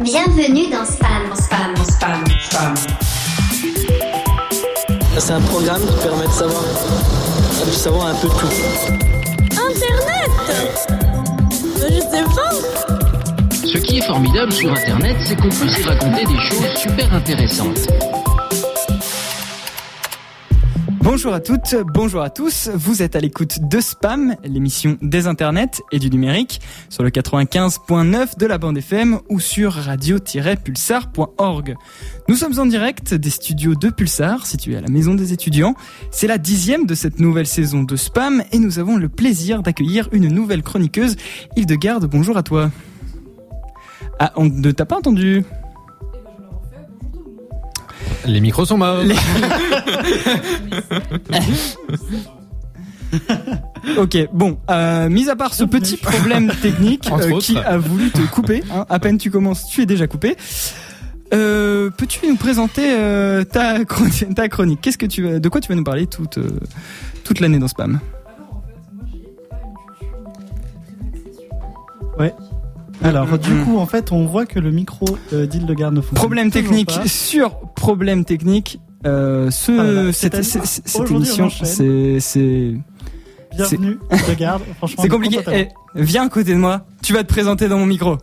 Bienvenue dans Spam. Spam. Spam. Spam. C'est un programme qui permet de savoir, de savoir un peu tout. Internet Je sais pas Ce qui est formidable sur Internet, c'est qu'on peut s'y raconter des choses super intéressantes. Bonjour à toutes, bonjour à tous. Vous êtes à l'écoute de Spam, l'émission des internets et du numérique, sur le 95.9 de la bande FM ou sur radio-pulsar.org. Nous sommes en direct des studios de Pulsar, situés à la Maison des étudiants. C'est la dixième de cette nouvelle saison de Spam et nous avons le plaisir d'accueillir une nouvelle chroniqueuse, Hildegarde. Bonjour à toi. Ah, on ne t'a pas entendu Les micros sont morts. ok, bon, euh, mis à part ce petit problème technique Entre euh, autres. qui a voulu te couper, hein, à peine tu commences, tu es déjà coupé. Euh, Peux-tu nous présenter euh, ta, chron- ta chronique? Qu'est-ce que tu vas, de quoi tu vas nous parler toute euh, toute l'année dans Spam? Ouais. Alors, du coup, en fait, on voit que le micro euh, d'Hildegarde ne fonctionne Problème technique pas. sur problème technique. Euh, ce, Voilà, cette, c'est-à-dire, cette- émission, c'est c'est Bienvenue, Hildegarde. Franchement, c'est compliqué. Eh, viens à côté de moi. Tu vas te présenter dans mon micro.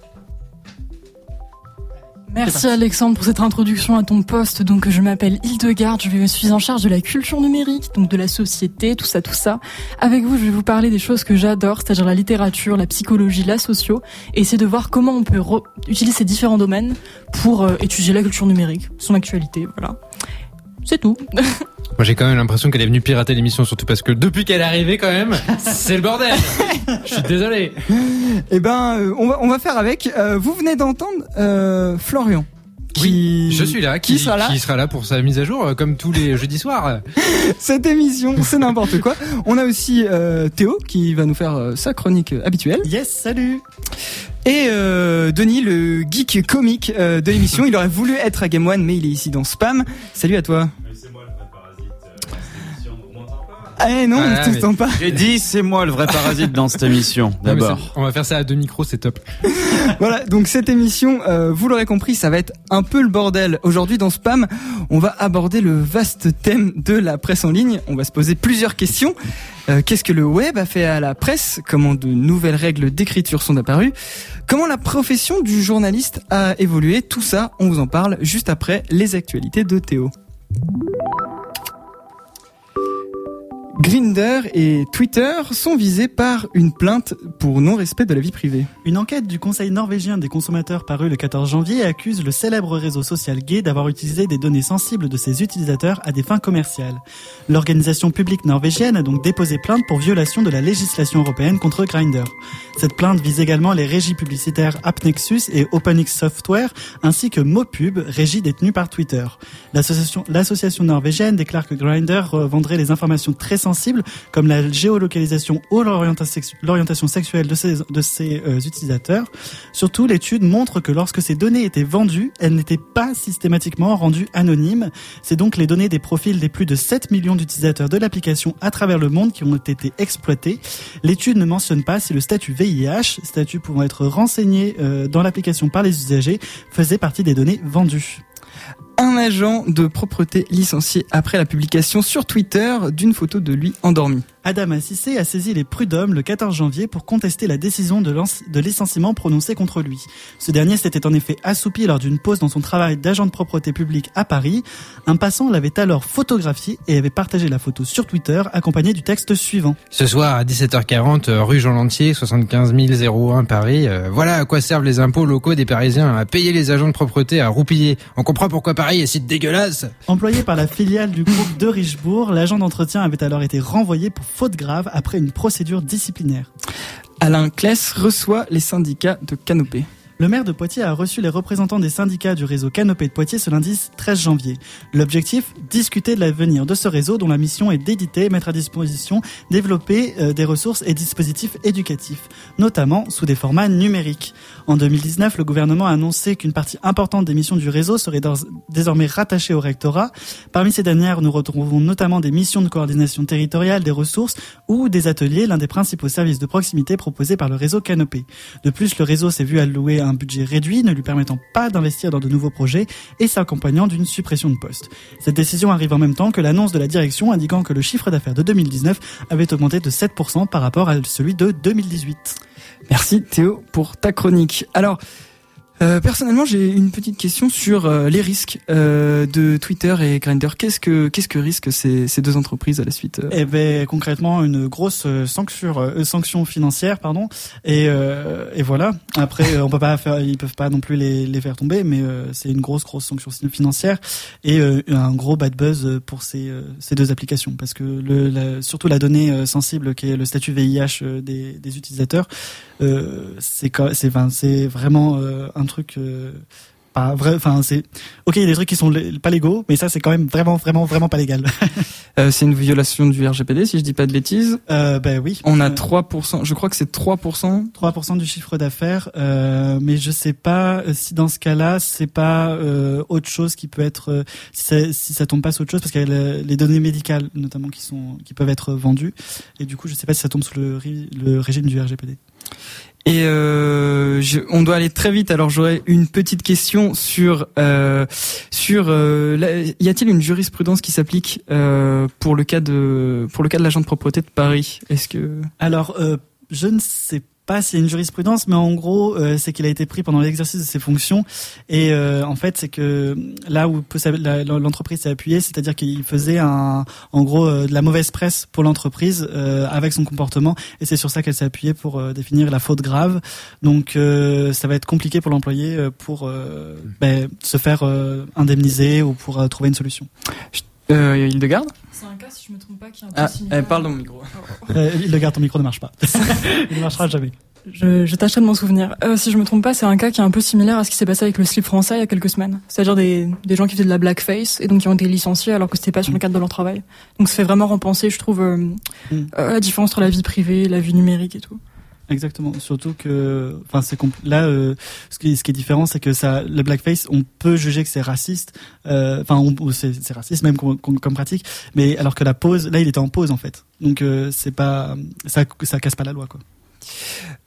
Merci Alexandre pour cette introduction à ton poste. Donc je m'appelle Hildegarde, je suis en charge de la culture numérique, donc de la société, tout ça, tout ça. Avec vous, je vais vous parler des choses que j'adore, c'est-à-dire la littérature, la psychologie, la socio, et essayer de voir comment on peut utiliser ces différents domaines pour euh, étudier la culture numérique, son actualité, voilà. C'est tout. Moi j'ai quand même l'impression qu'elle est venue pirater l'émission, surtout parce que depuis qu'elle est arrivée quand même, c'est le bordel. Je suis désolé. Eh ben, euh, on va on va faire avec. Euh, vous venez d'entendre euh, Florian. Qui, Je suis là, qui, qui sera là qui sera là pour sa mise à jour, euh, comme tous les jeudis soirs. Cette émission, c'est n'importe quoi. On a aussi euh, Théo qui va nous faire euh, sa chronique habituelle. Yes, salut Et euh, Denis, le geek comique euh, de l'émission. Il aurait voulu être à Game One, mais il est ici dans Spam. Salut à toi. Eh non, Ah, t'entend pas. J'ai dit, c'est moi le vrai parasite dans cette émission, d'abord. On va faire ça à deux micros, c'est top. Voilà, donc cette émission, euh, vous l'aurez compris, ça va être un peu le bordel. Aujourd'hui dans Spam, on va aborder le vaste thème de la presse en ligne. On va se poser plusieurs questions. Euh, Qu'est-ce que le web a fait à la presse? Comment de nouvelles règles d'écriture sont apparues? Comment la profession du journaliste a évolué? Tout ça, on vous en parle juste après les actualités de Théo. Grinder et Twitter sont visés par une plainte pour non-respect de la vie privée. Une enquête du Conseil norvégien des consommateurs parue le 14 janvier accuse le célèbre réseau social gay d'avoir utilisé des données sensibles de ses utilisateurs à des fins commerciales. L'organisation publique norvégienne a donc déposé plainte pour violation de la législation européenne contre Grindr. Cette plainte vise également les régies publicitaires AppNexus et OpenX Software ainsi que Mopub, régie détenue par Twitter. L'association norvégienne déclare que Grindr euh, vendrait les informations très comme la géolocalisation ou l'orientation sexuelle de ses euh, utilisateurs. Surtout, l'étude montre que lorsque ces données étaient vendues, elles n'étaient pas systématiquement rendues anonymes. C'est donc les données des profils des plus de 7 millions d'utilisateurs de l'application à travers le monde qui ont été exploitées. L'étude ne mentionne pas si le statut VIH, statut pouvant être renseigné euh, dans l'application par les usagers, faisait partie des données vendues. Un agent de propreté licencié après la publication sur Twitter d'une photo de lui endormi. Adam Assissé a saisi les prud'hommes le 14 janvier pour contester la décision de, licenciement prononcée contre lui. Ce dernier s'était en effet assoupi lors d'une pause dans son travail d'agent de propreté publique à Paris. Un passant l'avait alors photographié et avait partagé la photo sur Twitter accompagné du texte suivant. Ce soir à 17h40, euh, rue Jean Lantier, 75 001 Paris. euh, voilà à quoi servent les impôts locaux des Parisiens, à payer les agents de propreté, à roupiller. On comprend pourquoi Paris est si dégueulasse. Employé par la filiale du groupe de Richebourg, l'agent d'entretien avait alors été renvoyé pour faute grave après une procédure disciplinaire. Alain Kless reçoit les syndicats de Canopée. Le maire de Poitiers a reçu les représentants des syndicats du réseau Canopée de Poitiers ce lundi 13 janvier. L'objectif Discuter de l'avenir de ce réseau dont la mission est d'éditer, mettre à disposition, développer euh, des ressources et dispositifs éducatifs, notamment sous des formats numériques. En 2019, le gouvernement a annoncé qu'une partie importante des missions du réseau serait désormais rattachée au rectorat. Parmi ces dernières, nous retrouvons notamment des missions de coordination territoriale des ressources ou des ateliers, l'un des principaux services de proximité proposés par le réseau Canopée. De plus, le réseau s'est vu allouer un budget réduit, ne lui permettant pas d'investir dans de nouveaux projets et s'accompagnant d'une suppression de postes. Cette décision arrive en même temps que l'annonce de la direction indiquant que le chiffre d'affaires de 2019 avait augmenté de 7% par rapport à celui de 2018. Merci Théo pour ta chronique. Alors, euh, personnellement, j'ai une petite question sur euh, les risques euh, de Twitter et Grindr. Qu'est-ce que qu'est-ce que risquent ces, ces deux entreprises à la suite euh Eh ben concrètement une grosse euh, sanction, sanction financière, pardon. Et, et voilà. Après, on peut pas faire, ils peuvent pas non plus les, les faire tomber, mais c'est une grosse grosse sanction financière et un gros bad buzz pour ces ces deux applications parce que le la- surtout la donnée sensible qui est le statut VIH des, des utilisateurs, c'est quand- c'est enfin, c'est vraiment euh, un truc. Euh, pas vrai, enfin c'est ok, il y a des trucs qui sont pas légaux, mais ça c'est quand même vraiment vraiment vraiment pas légal. Euh, C'est une violation du RGPD, si je dis pas de bêtises. Euh, ben oui. On a Euh, 3%, je crois que c'est 3%. 3% du chiffre d'affaires, euh, mais je sais pas euh, si dans ce cas-là c'est pas euh, autre chose qui peut être euh, si ça, si ça tombe pas sur autre chose parce qu'il y a le- les données médicales notamment qui sont qui peuvent être vendues et du coup je sais pas si ça tombe sous le, le régime du RGPD. Et euh, je- on doit aller très vite. Alors j'aurais une petite question sur euh, sur euh, la- y a-t-il une jurisprudence qui s'applique euh, pour le cas de pour le cas de l'agent de propreté de Paris? Est-ce que Alors euh, je ne sais pas s'il y a une jurisprudence, mais en gros, euh, c'est qu'il a été pris pendant l'exercice de ses fonctions. Et euh, en fait, c'est que là où l'entreprise s'est appuyée, c'est-à-dire qu'il faisait un, en gros euh, de la mauvaise presse pour l'entreprise euh, avec son comportement. Et c'est sur ça qu'elle s'est appuyée pour euh, définir la faute grave. Donc, euh, ça va être compliqué pour l'employé euh, pour euh, ben, se faire euh, indemniser ou pour euh, trouver une solution. Euh, Hildegarde C'est un cas, si je me trompe pas, qui est un peu Ah, similaire. eh, parle dans le micro. Euh, le garde ton micro ne marche pas. Il ne marchera jamais. Je, je tâcherai de m'en souvenir. Euh, si je me trompe pas, c'est un cas qui est un peu similaire à ce qui s'est passé avec le slip français il y a quelques semaines. C'est-à-dire des, des gens qui faisaient de la blackface et donc qui ont été licenciés alors que c'était pas sur le cadre de leur travail. Donc ça fait vraiment repenser, je trouve, euh, Mm. euh, la différence entre la vie privée, la vie numérique et tout. Exactement. Surtout que, enfin, c'est là, euh, ce qui, ce qui est différent, c'est que ça, le blackface, on peut juger que c'est raciste. euh, Enfin, ou c'est raciste même comme, comme- pratique. Mais alors que la pause, là, il était en pause en fait. Donc euh, c'est pas, ça, ça casse pas la loi quoi.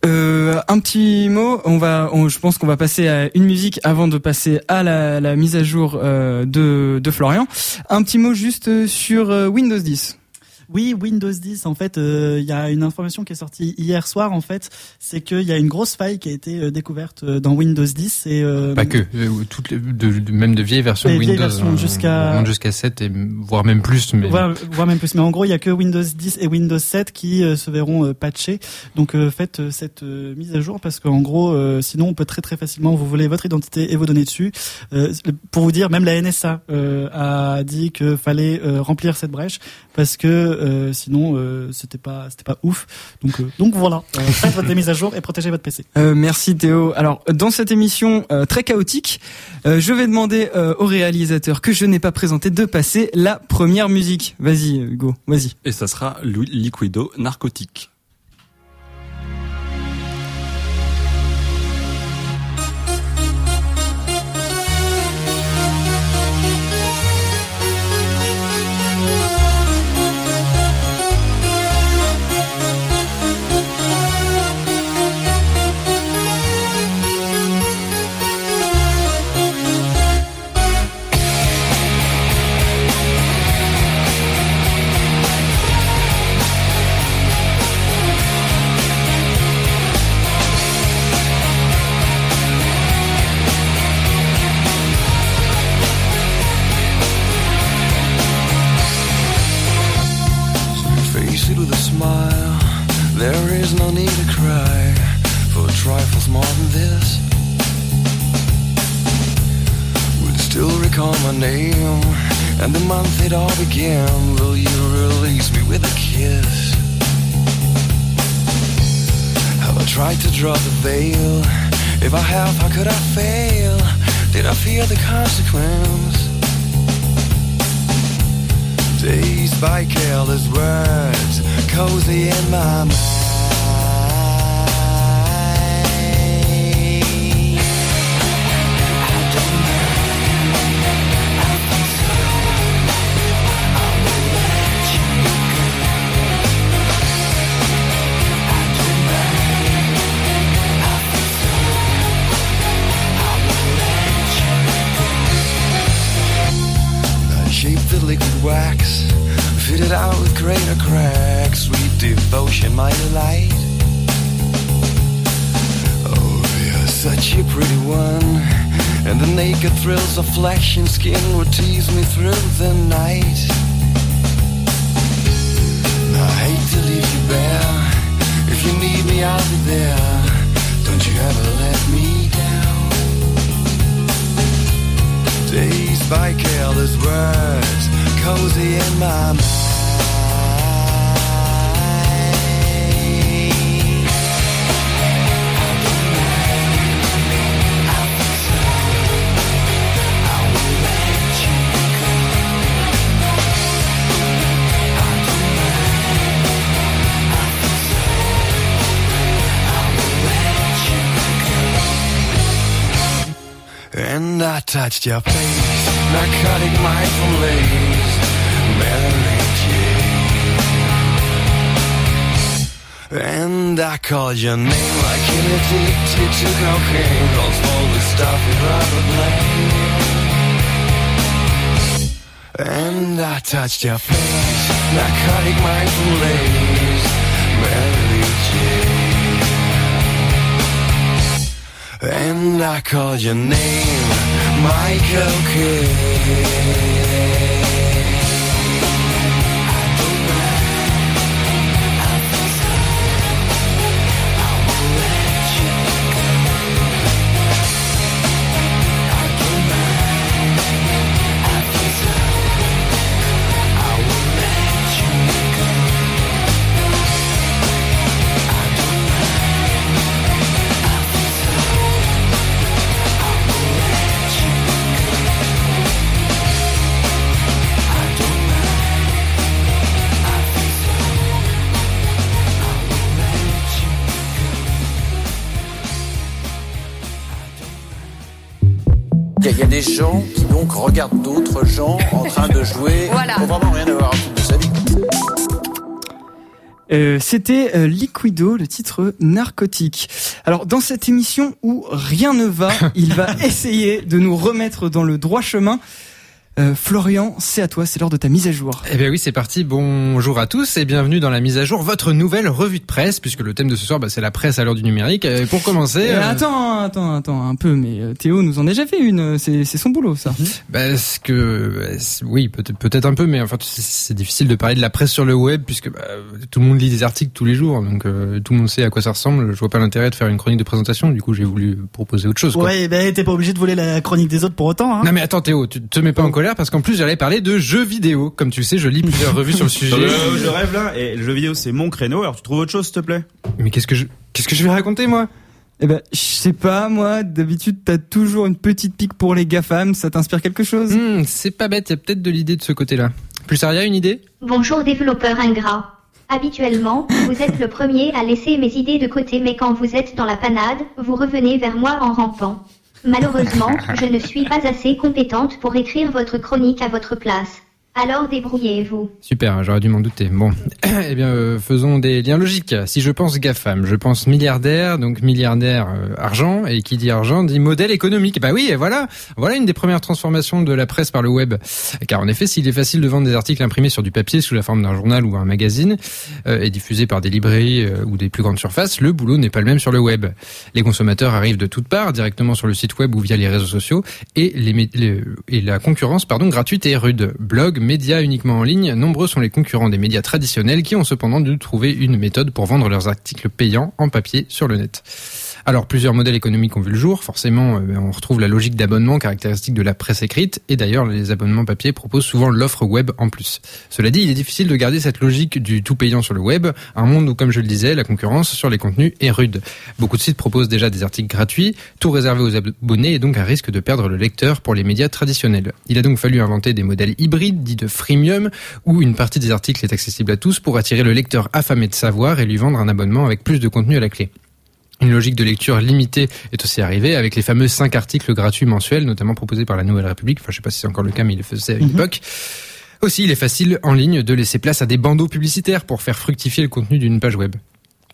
Euh, un petit mot, on va, on- je pense qu'on va passer à une musique avant de passer à la, la mise à jour euh, de, de Florian. Un petit mot juste sur euh, Windows 10. Oui, Windows 10, en fait, euh, il y a une information qui est sortie hier soir, en fait, c'est qu'il y a une grosse faille qui a été euh, découverte euh, dans Windows 10 et euh, Pas que, toutes les, de, même de vieilles versions Windows. versions jusqu'à- jusqu'à 7 et voire même plus. Mais Voire, voire même plus. Mais en gros, il y a que Windows 10 et Windows 7 qui euh, se verront patchés. Donc euh, faites cette mise à jour parce qu'en gros, euh, sinon on peut très très facilement vous voler votre identité et vos données dessus. Euh, pour vous dire, même la NSA euh, a dit que fallait remplir cette brèche parce que euh, sinon euh, c'était pas c'était pas ouf. Donc euh, donc voilà, Euh, faites votre mise à jour et protégez votre PC. Euh, merci Théo. Alors dans cette émission euh, très chaotique, euh, je vais demander euh, au réalisateur que je n'ai pas présenté de passer la première musique. Vas-y Hugo, vas-y. Et ça sera Liquido Narcotique. Consequence? Dazed by careless words, cozy in my mind. One, and the naked thrills of flesh and skin would tease me through the night. I hate to leave you bare. If you need me, I'll be there. Don't you ever let me down. Dazed by careless words, cozy in my mind. Touched your face, narcotic mindful lace, Mary Jane. And I called your name like an addicted to cocaine, calls all the stuff you'd rather blame. And I touched your face, narcotic mindful lace, Mary Jane. And I called your name, Michael Kidd. Gens en train de jouer. Voilà. Faut vraiment rien avoir à foutre de sa vie. Euh, C'était euh, Liquido, le titre narcotique. Alors dans cette émission où rien ne va, il va essayer de nous remettre dans le droit chemin. Euh, Florian, c'est à toi, c'est l'heure de ta mise à jour. Eh bien oui, c'est parti. Bonjour à tous et bienvenue dans la mise à jour, votre nouvelle revue de presse, puisque le thème de ce soir, bah, c'est la presse à l'heure du numérique. Et pour commencer, Euh, attends, attends, attends un peu, mais euh, Théo nous en a déjà fait une. C'est son boulot, ça. bah, ce que, bah, oui, peut-être un peu, mais enfin, c'est- c'est difficile de parler de la presse sur le web, puisque bah, tout le monde lit des articles tous les jours, donc euh, tout le monde sait à quoi ça ressemble. Je vois pas l'intérêt de faire une chronique de présentation. Du coup, j'ai voulu proposer autre chose. Quoi. Ouais, ben t'es pas obligé de voler la chronique des autres pour autant. Hein. Non mais attends Théo, tu te mets pas en colère parce qu'en plus j'allais parler de jeux vidéo. Comme tu le sais, je lis plusieurs revues sur le sujet. Euh, je rêve là, et le jeu vidéo c'est mon créneau, alors tu trouves autre chose s'il te plaît? Mais qu'est-ce que je qu'est-ce que je vais raconter moi? Eh ben, je sais pas, moi, d'habitude, t'as toujours une petite pique pour les GAFAM, ça t'inspire quelque chose? Hmm, C'est pas bête, il y a peut-être de l'idée de ce côté-là. Plus Aria, une idée? Bonjour développeur ingrat. Habituellement, vous êtes le premier à laisser mes idées de côté mais quand vous êtes dans la panade, vous revenez vers moi en rampant. Malheureusement, je ne suis pas assez compétente pour écrire votre chronique à votre place. Alors débrouillez-vous. Super, j'aurais dû m'en douter. Bon, eh bien, euh, faisons des liens logiques. Si je pense GAFAM, je pense milliardaire, donc milliardaire euh, argent, et qui dit argent dit modèle économique. Bah oui, et voilà, voilà une des premières transformations de la presse par le web. Car en effet, s'il est facile de vendre des articles imprimés sur du papier sous la forme d'un journal ou un magazine, euh, et diffusés par des librairies ou des plus grandes surfaces, le boulot n'est pas le même sur le web. Les consommateurs arrivent de toutes parts, directement sur le site web ou via les réseaux sociaux, et, et la concurrence, pardon, gratuite et rude. Blog, médias uniquement en ligne, nombreux sont les concurrents des médias traditionnels qui ont cependant dû trouver une méthode pour vendre leurs articles payants en papier sur le net. Alors plusieurs modèles économiques ont vu le jour, forcément euh, on retrouve la logique d'abonnement caractéristique de la presse écrite, et d'ailleurs les abonnements papier proposent souvent l'offre web en plus. Cela dit, il est difficile de garder cette logique du tout payant sur le web, un monde où, comme je le disais, la concurrence sur les contenus est rude. Beaucoup de sites proposent déjà des articles gratuits, tout réservé aux abonnés et donc un risque de perdre le lecteur pour les médias traditionnels. Il a donc fallu inventer des modèles hybrides, dits de freemium, où une partie des articles est accessible à tous pour attirer le lecteur affamé de savoir et lui vendre un abonnement avec plus de contenu à la clé. Une logique de lecture limitée est aussi arrivée avec les fameux 5 articles gratuits mensuels, notamment proposés par la Nouvelle République. Enfin, je sais pas si c'est encore le cas, mais il le faisait à une époque. Aussi, il est facile en ligne de laisser place à des bandeaux publicitaires pour faire fructifier le contenu d'une page web.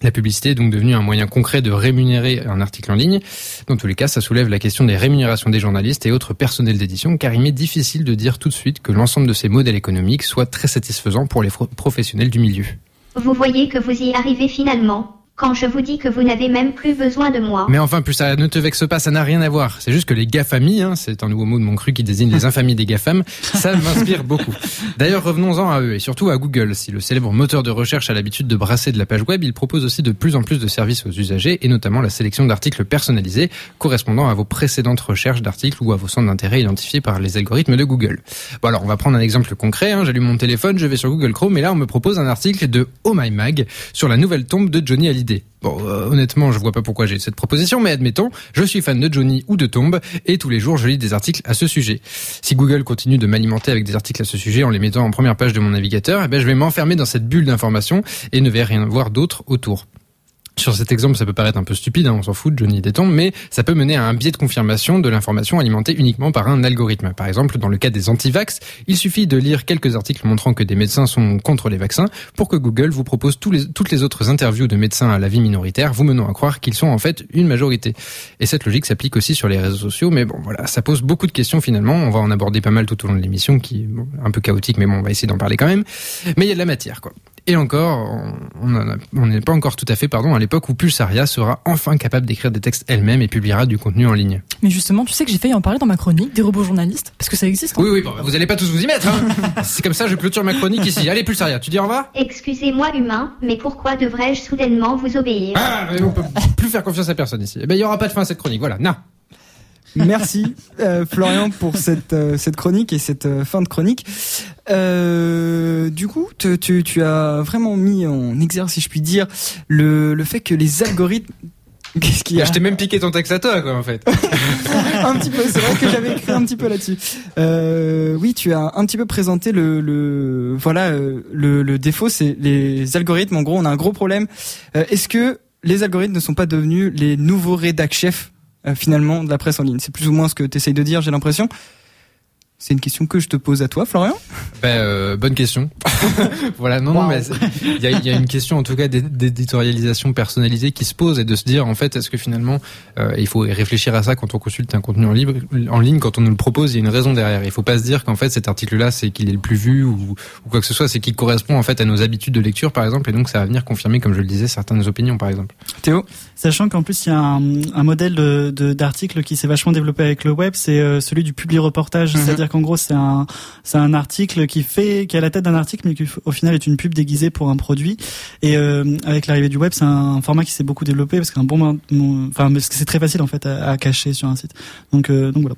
La publicité est donc devenue un moyen concret de rémunérer un article en ligne. Dans tous les cas, ça soulève la question des rémunérations des journalistes et autres personnels d'édition, car il m'est difficile de dire tout de suite que l'ensemble de ces modèles économiques soit très satisfaisant pour les professionnels du milieu. Vous voyez que vous y arrivez finalement. Quand je vous dis que vous n'avez même plus besoin de moi. Mais enfin, plus ça ne te vexe pas, ça n'a rien à voir. C'est juste que les GAFAMI, hein, c'est un nouveau mot de mon cru qui désigne les infamies des GAFAM, ça m'inspire beaucoup. D'ailleurs, revenons-en à eux et surtout à Google. Si le célèbre moteur de recherche a l'habitude de brasser de la page web, il propose aussi de plus en plus de services aux usagers et notamment la sélection d'articles personnalisés correspondant à vos précédentes recherches d'articles ou à vos centres d'intérêt identifiés par les algorithmes de Google. Bon alors, on va prendre un exemple concret. Hein. J'allume mon téléphone, je vais sur Google Chrome et là, on me propose un article de Oh My Mag sur la nouvelle tombe de Johnny Hallyday. Bon, euh, honnêtement, je vois pas pourquoi j'ai cette proposition, mais admettons, je suis fan de Johnny ou de Tombe, et tous les jours, je lis des articles à ce sujet. Si Google continue de m'alimenter avec des articles à ce sujet en les mettant en première page de mon navigateur, eh ben, je vais m'enfermer dans cette bulle d'information et ne vais rien voir d'autre autour. Sur cet exemple, ça peut paraître un peu stupide, hein, on s'en fout Johnny Détombe, mais ça peut mener à un biais de confirmation de l'information alimentée uniquement par un algorithme. Par exemple, dans le cas des antivax, il suffit de lire quelques articles montrant que des médecins sont contre les vaccins pour que Google vous propose toutes les autres interviews de médecins à la vie minoritaire, vous menant à croire qu'ils sont en fait une majorité. Et cette logique s'applique aussi sur les réseaux sociaux, mais bon voilà, ça pose beaucoup de questions finalement. On va en aborder pas mal tout au long de l'émission, qui est un peu chaotique, mais bon, on va essayer d'en parler quand même. Mais il y a de la matière, quoi. Et encore, on en a- on n'est pas encore tout à fait, pardon, à l'époque où Pulsaria sera enfin capable d'écrire des textes elle-même et publiera du contenu en ligne. Mais justement, tu sais que j'ai failli en parler dans ma chronique des robots journalistes, parce que ça existe. hein. Oui, oui, bon, vous allez pas tous vous y mettre. Hein C'est comme ça, je clôture ma chronique ici. Allez, Pulsaria, tu dis au revoir? Excusez-moi humain, mais pourquoi devrais-je soudainement vous obéir? Ah, mais on peut plus faire confiance à personne ici. Eh ben, il y aura pas de fin à cette chronique. Voilà, non. Merci euh, Florian pour cette euh, cette chronique et cette euh, fin de chronique. Euh, du coup, te- tu, tu as vraiment mis en exergue, si je puis dire, le, le fait que les algorithmes. Qu'est-ce qu'il y a Je t'ai même piqué ton texte à toi, quoi, en fait. un petit peu, c'est vrai que j'avais écrit un petit peu là-dessus. Euh, oui, tu as un petit peu présenté le, le voilà euh, le, le défaut, c'est les algorithmes. En gros, on a un gros problème. Euh, Est-ce que les algorithmes ne sont pas devenus les nouveaux rédac chefs finalement de la presse en ligne C'est plus ou moins ce que tu essayes de dire, j'ai l'impression. C'est une question que je te pose à toi, Florian. Ben, euh, bonne question. voilà, non, non, mais il y a, il y a une question en tout cas d'é- d'éditorialisation personnalisée qui se pose et de se dire en fait est-ce que finalement euh, il faut réfléchir à ça quand on consulte un contenu en, libre, en ligne quand on nous le propose il y a une raison derrière. Il faut pas se dire qu'en fait cet article-là c'est qu'il est le plus vu ou, ou quoi que ce soit, c'est qu'il correspond en fait à nos habitudes de lecture par exemple et donc ça va venir confirmer comme je le disais certaines opinions par exemple. Théo? Sachant qu'en plus il y a un, un modèle de de- d'article qui s'est vachement développé avec le web, c'est euh, celui du public reportage. Mhm. C'est-à-dire qu'en gros c'est un c'est un article qui fait qui a la tête d'un article mais qui au final est une pub déguisée pour un produit. Et euh, avec l'arrivée du web, c'est un format qui s'est beaucoup développé parce qu'un bon enfin parce que c'est très facile en fait à, à cacher sur un site. Donc euh, donc voilà.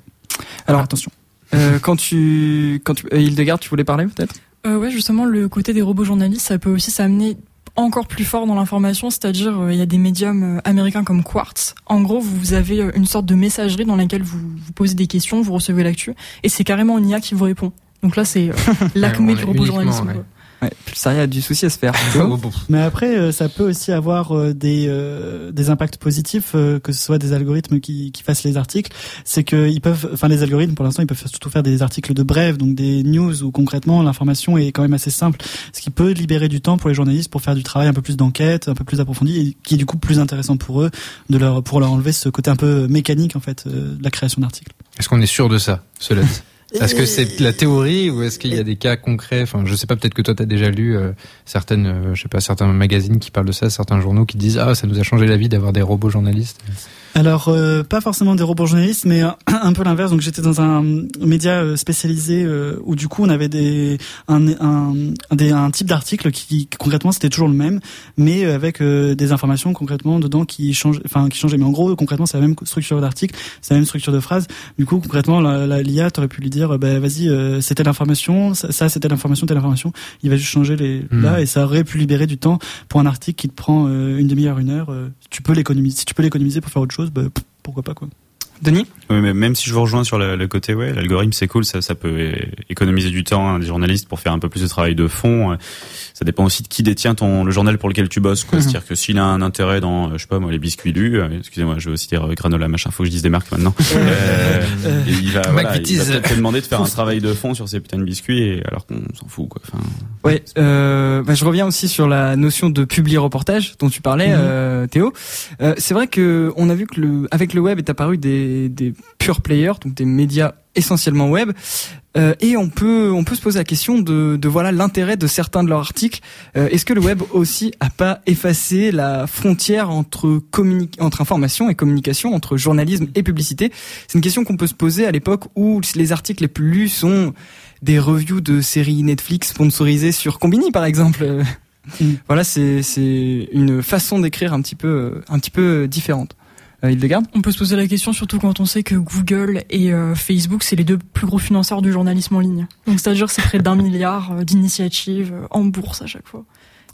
Alors attention. Euh, quand tu quand tu euh, Hildegard, tu voulais parler peut-être? Euh, ouais, justement, le côté des robots journalistes, ça peut aussi s'amener encore plus fort dans l'information, c'est-à-dire euh, il y a des médiums euh, américains comme Quartz. En gros, vous avez euh, une sorte de messagerie dans laquelle vous, vous posez des questions, vous recevez l'actu, et c'est carrément une IA qui vous répond. Donc là, c'est l'acmé du robot journalisme. ouais. Ouais, Pulsaria a du souci à se faire. Mais après, euh, ça peut aussi avoir euh, des euh, des impacts positifs, que ce soit des algorithmes qui, qui fassent les articles. C'est que ils peuvent, enfin les algorithmes pour l'instant, ils peuvent surtout faire des articles de brève, donc des news où concrètement l'information est quand même assez simple, ce qui peut libérer du temps pour les journalistes pour faire du travail un peu plus d'enquête, un peu plus approfondi, et qui est du coup plus intéressant pour eux de leur pour leur enlever ce côté un peu mécanique en fait de la création d'articles. Est-ce qu'on est sûr de ça, cela dit? Est-ce que c'est la théorie ou est-ce qu'il y a des cas concrets? Enfin, je sais pas. Peut-être que toi, t'as déjà lu euh, certaines, euh, je sais pas, certains magazines qui parlent de ça, certains journaux qui disent ah, ça nous a changé la vie d'avoir des robots journalistes. Alors, euh, pas forcément des robots journalistes, mais un, un peu l'inverse. Donc, j'étais dans un média euh, spécialisé euh, où du coup, on avait des un un, un, des, un type d'article qui, concrètement c'était toujours le même, mais euh, avec euh, des informations concrètement dedans qui changent, enfin qui changeaient. Mais en gros, concrètement, c'est la même structure d'article, c'est la même structure de phrase. Du coup, concrètement, la, la l'IA, t'aurais pu lui dire, bah vas-y, euh, c'était l'information, ça, ça, c'était l'information, telle information. Il va juste changer les Hmm. là et ça aurait pu libérer du temps pour un article qui te prend une demi-heure, une heure. tu peux l'économiser. Si tu peux l'économiser pour faire autre chose, bah, pourquoi pas quoi. Denis Oui, mais même si je vous rejoins sur le, le côté, ouais, l'algorithme c'est cool, ça, ça peut économiser du temps à des journalistes pour faire un peu plus de travail de fond. Euh, Ça dépend aussi de qui détient ton le journal pour lequel tu bosses. quoi. Mhm. C'est-à-dire que s'il a un intérêt dans, euh, je sais pas moi, les biscuits lus, euh, excusez-moi, je vais aussi dire granola machin, faut que je dise des marques maintenant. Euh, et il va, voilà, il va McVitie's. peut-être te demander de faire un travail de fond sur ces putains de biscuits, et alors qu'on s'en fout quoi. Enfin, Ouais, euh, bah, je reviens aussi sur la notion de publi reportage dont tu parlais, Mhm. euh, Théo. C'est vrai que on a vu que le, avec le web est apparu des, des pure players, donc des médias essentiellement web, euh, et on peut on peut se poser la question de, de voilà l'intérêt de certains de leurs articles. Euh, Est-ce que le web aussi a pas effacé la frontière entre entre information et communication, entre journalisme et publicité? C'est une question qu'on peut se poser à l'époque où les articles les plus lus sont des reviews de séries Netflix sponsorisées sur Combini par exemple. Euh, Mm. Voilà, c'est une façon d'écrire un petit peu un petit peu différente. Euh, On peut se poser la question surtout quand on sait que Google et euh, Facebook, c'est les deux plus gros financeurs du journalisme en ligne. Donc c'est-à-dire c'est près d'un milliard euh, d'initiatives en bourse à chaque fois.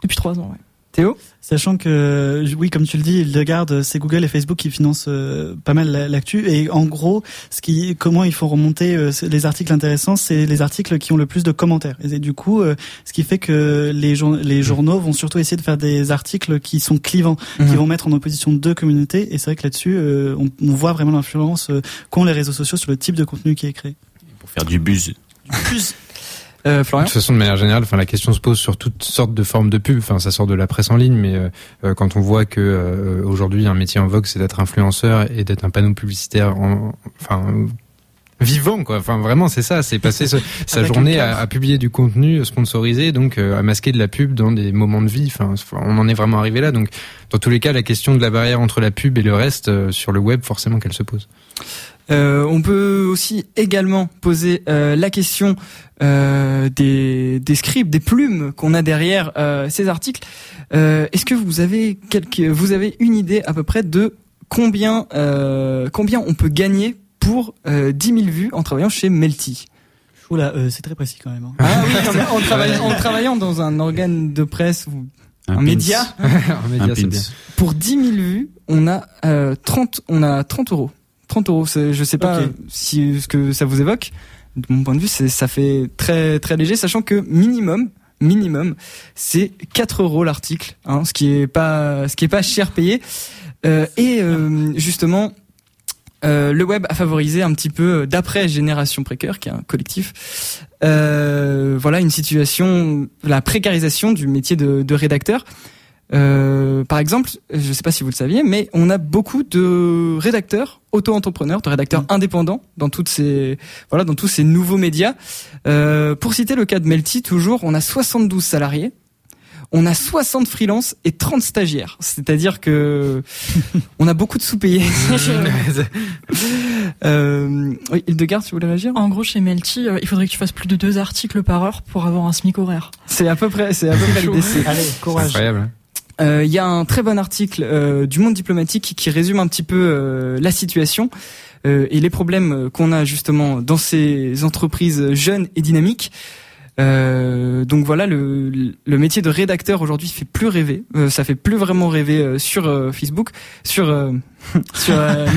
Depuis trois ans. Théo Sachant que, oui, comme tu le dis, Hildegarde, c'est Google et Facebook qui financent euh, pas mal la- l'actu. Et en gros, ce qui, comment il faut remonter euh, les articles intéressants, c'est les articles qui ont le plus de commentaires. Et du coup, euh, ce qui fait que les, jour- les journaux vont surtout essayer de faire des articles qui sont clivants, qui Mhm. vont mettre en opposition deux communautés. Et c'est vrai que là-dessus, euh, on, on voit vraiment l'influence euh, qu'ont les réseaux sociaux sur le type de contenu qui est créé. pour faire du buzz. Euh, De Florian toute façon, de manière générale, enfin, la question se pose sur toutes sortes de formes de pub. Enfin, ça sort de la presse en ligne, mais euh, euh, quand on voit que euh, aujourd'hui un métier en vogue, c'est d'être influenceur et d'être un panneau publicitaire, en, enfin euh, vivant, quoi. Enfin, vraiment, c'est ça. C'est passer ce- sa journée à, à publier du contenu sponsorisé, donc euh, à masquer de la pub dans des moments de vie. Enfin, on en est vraiment arrivé là. Donc, dans tous les cas, la question de la barrière entre la pub et le reste euh, sur le web, forcément qu'elle se pose. Euh, on peut aussi également poser euh, la question euh, des, des scripts, des plumes qu'on a derrière euh, ces articles. Euh, Est-ce que vous avez quelques, vous avez une idée à peu près de combien euh, combien on peut gagner pour euh, 10 000 vues en travaillant chez Melty? Oula, euh, c'est très précis quand même. hein. Ah oui, non, mais en, travaillant, en travaillant dans un organe de presse ou un, pins. média, en média, Un bien. pour 10 000 vues, on a euh, 30, on a 30 euros. 30 euros. Je sais pas si ce que ça vous évoque. De mon point de vue, ça fait très très léger, sachant que minimum minimum c'est 4 euros l'article, hein, ce qui est pas ce qui est pas cher payé. Euh, et euh, justement. euh, le web a favorisé un petit peu, d'après Génération Précaire, qui est un collectif, voilà une situation, la précarisation du métier de, de rédacteur. Euh, par exemple, je ne sais pas si vous le saviez, mais on a beaucoup de rédacteurs auto-entrepreneurs, de rédacteurs indépendants dans toutes ces voilà dans tous ces nouveaux médias. Euh, pour citer le cas de Melty, toujours, on a 72 salariés. On a 60 freelances et 30 stagiaires. C'est-à-dire que on a beaucoup de sous-payés. euh, oui, Hildegarde, tu voulais réagir En gros, chez Melty, euh, il faudrait que tu fasses plus de deux articles par heure pour avoir un SMIC horaire. C'est à peu près, c'est à peu près l'idée. C'est- Allez, courage. Incroyable. Hein. Euh, Il y a un très bon article euh, du Monde diplomatique qui résume un petit peu euh, la situation euh, et les problèmes euh, qu'on a justement dans ces entreprises jeunes et dynamiques. Euh, donc voilà, le, le métier de rédacteur aujourd'hui fait plus rêver. Euh, ça fait plus vraiment rêver euh, sur Facebook, sur euh, sur. euh,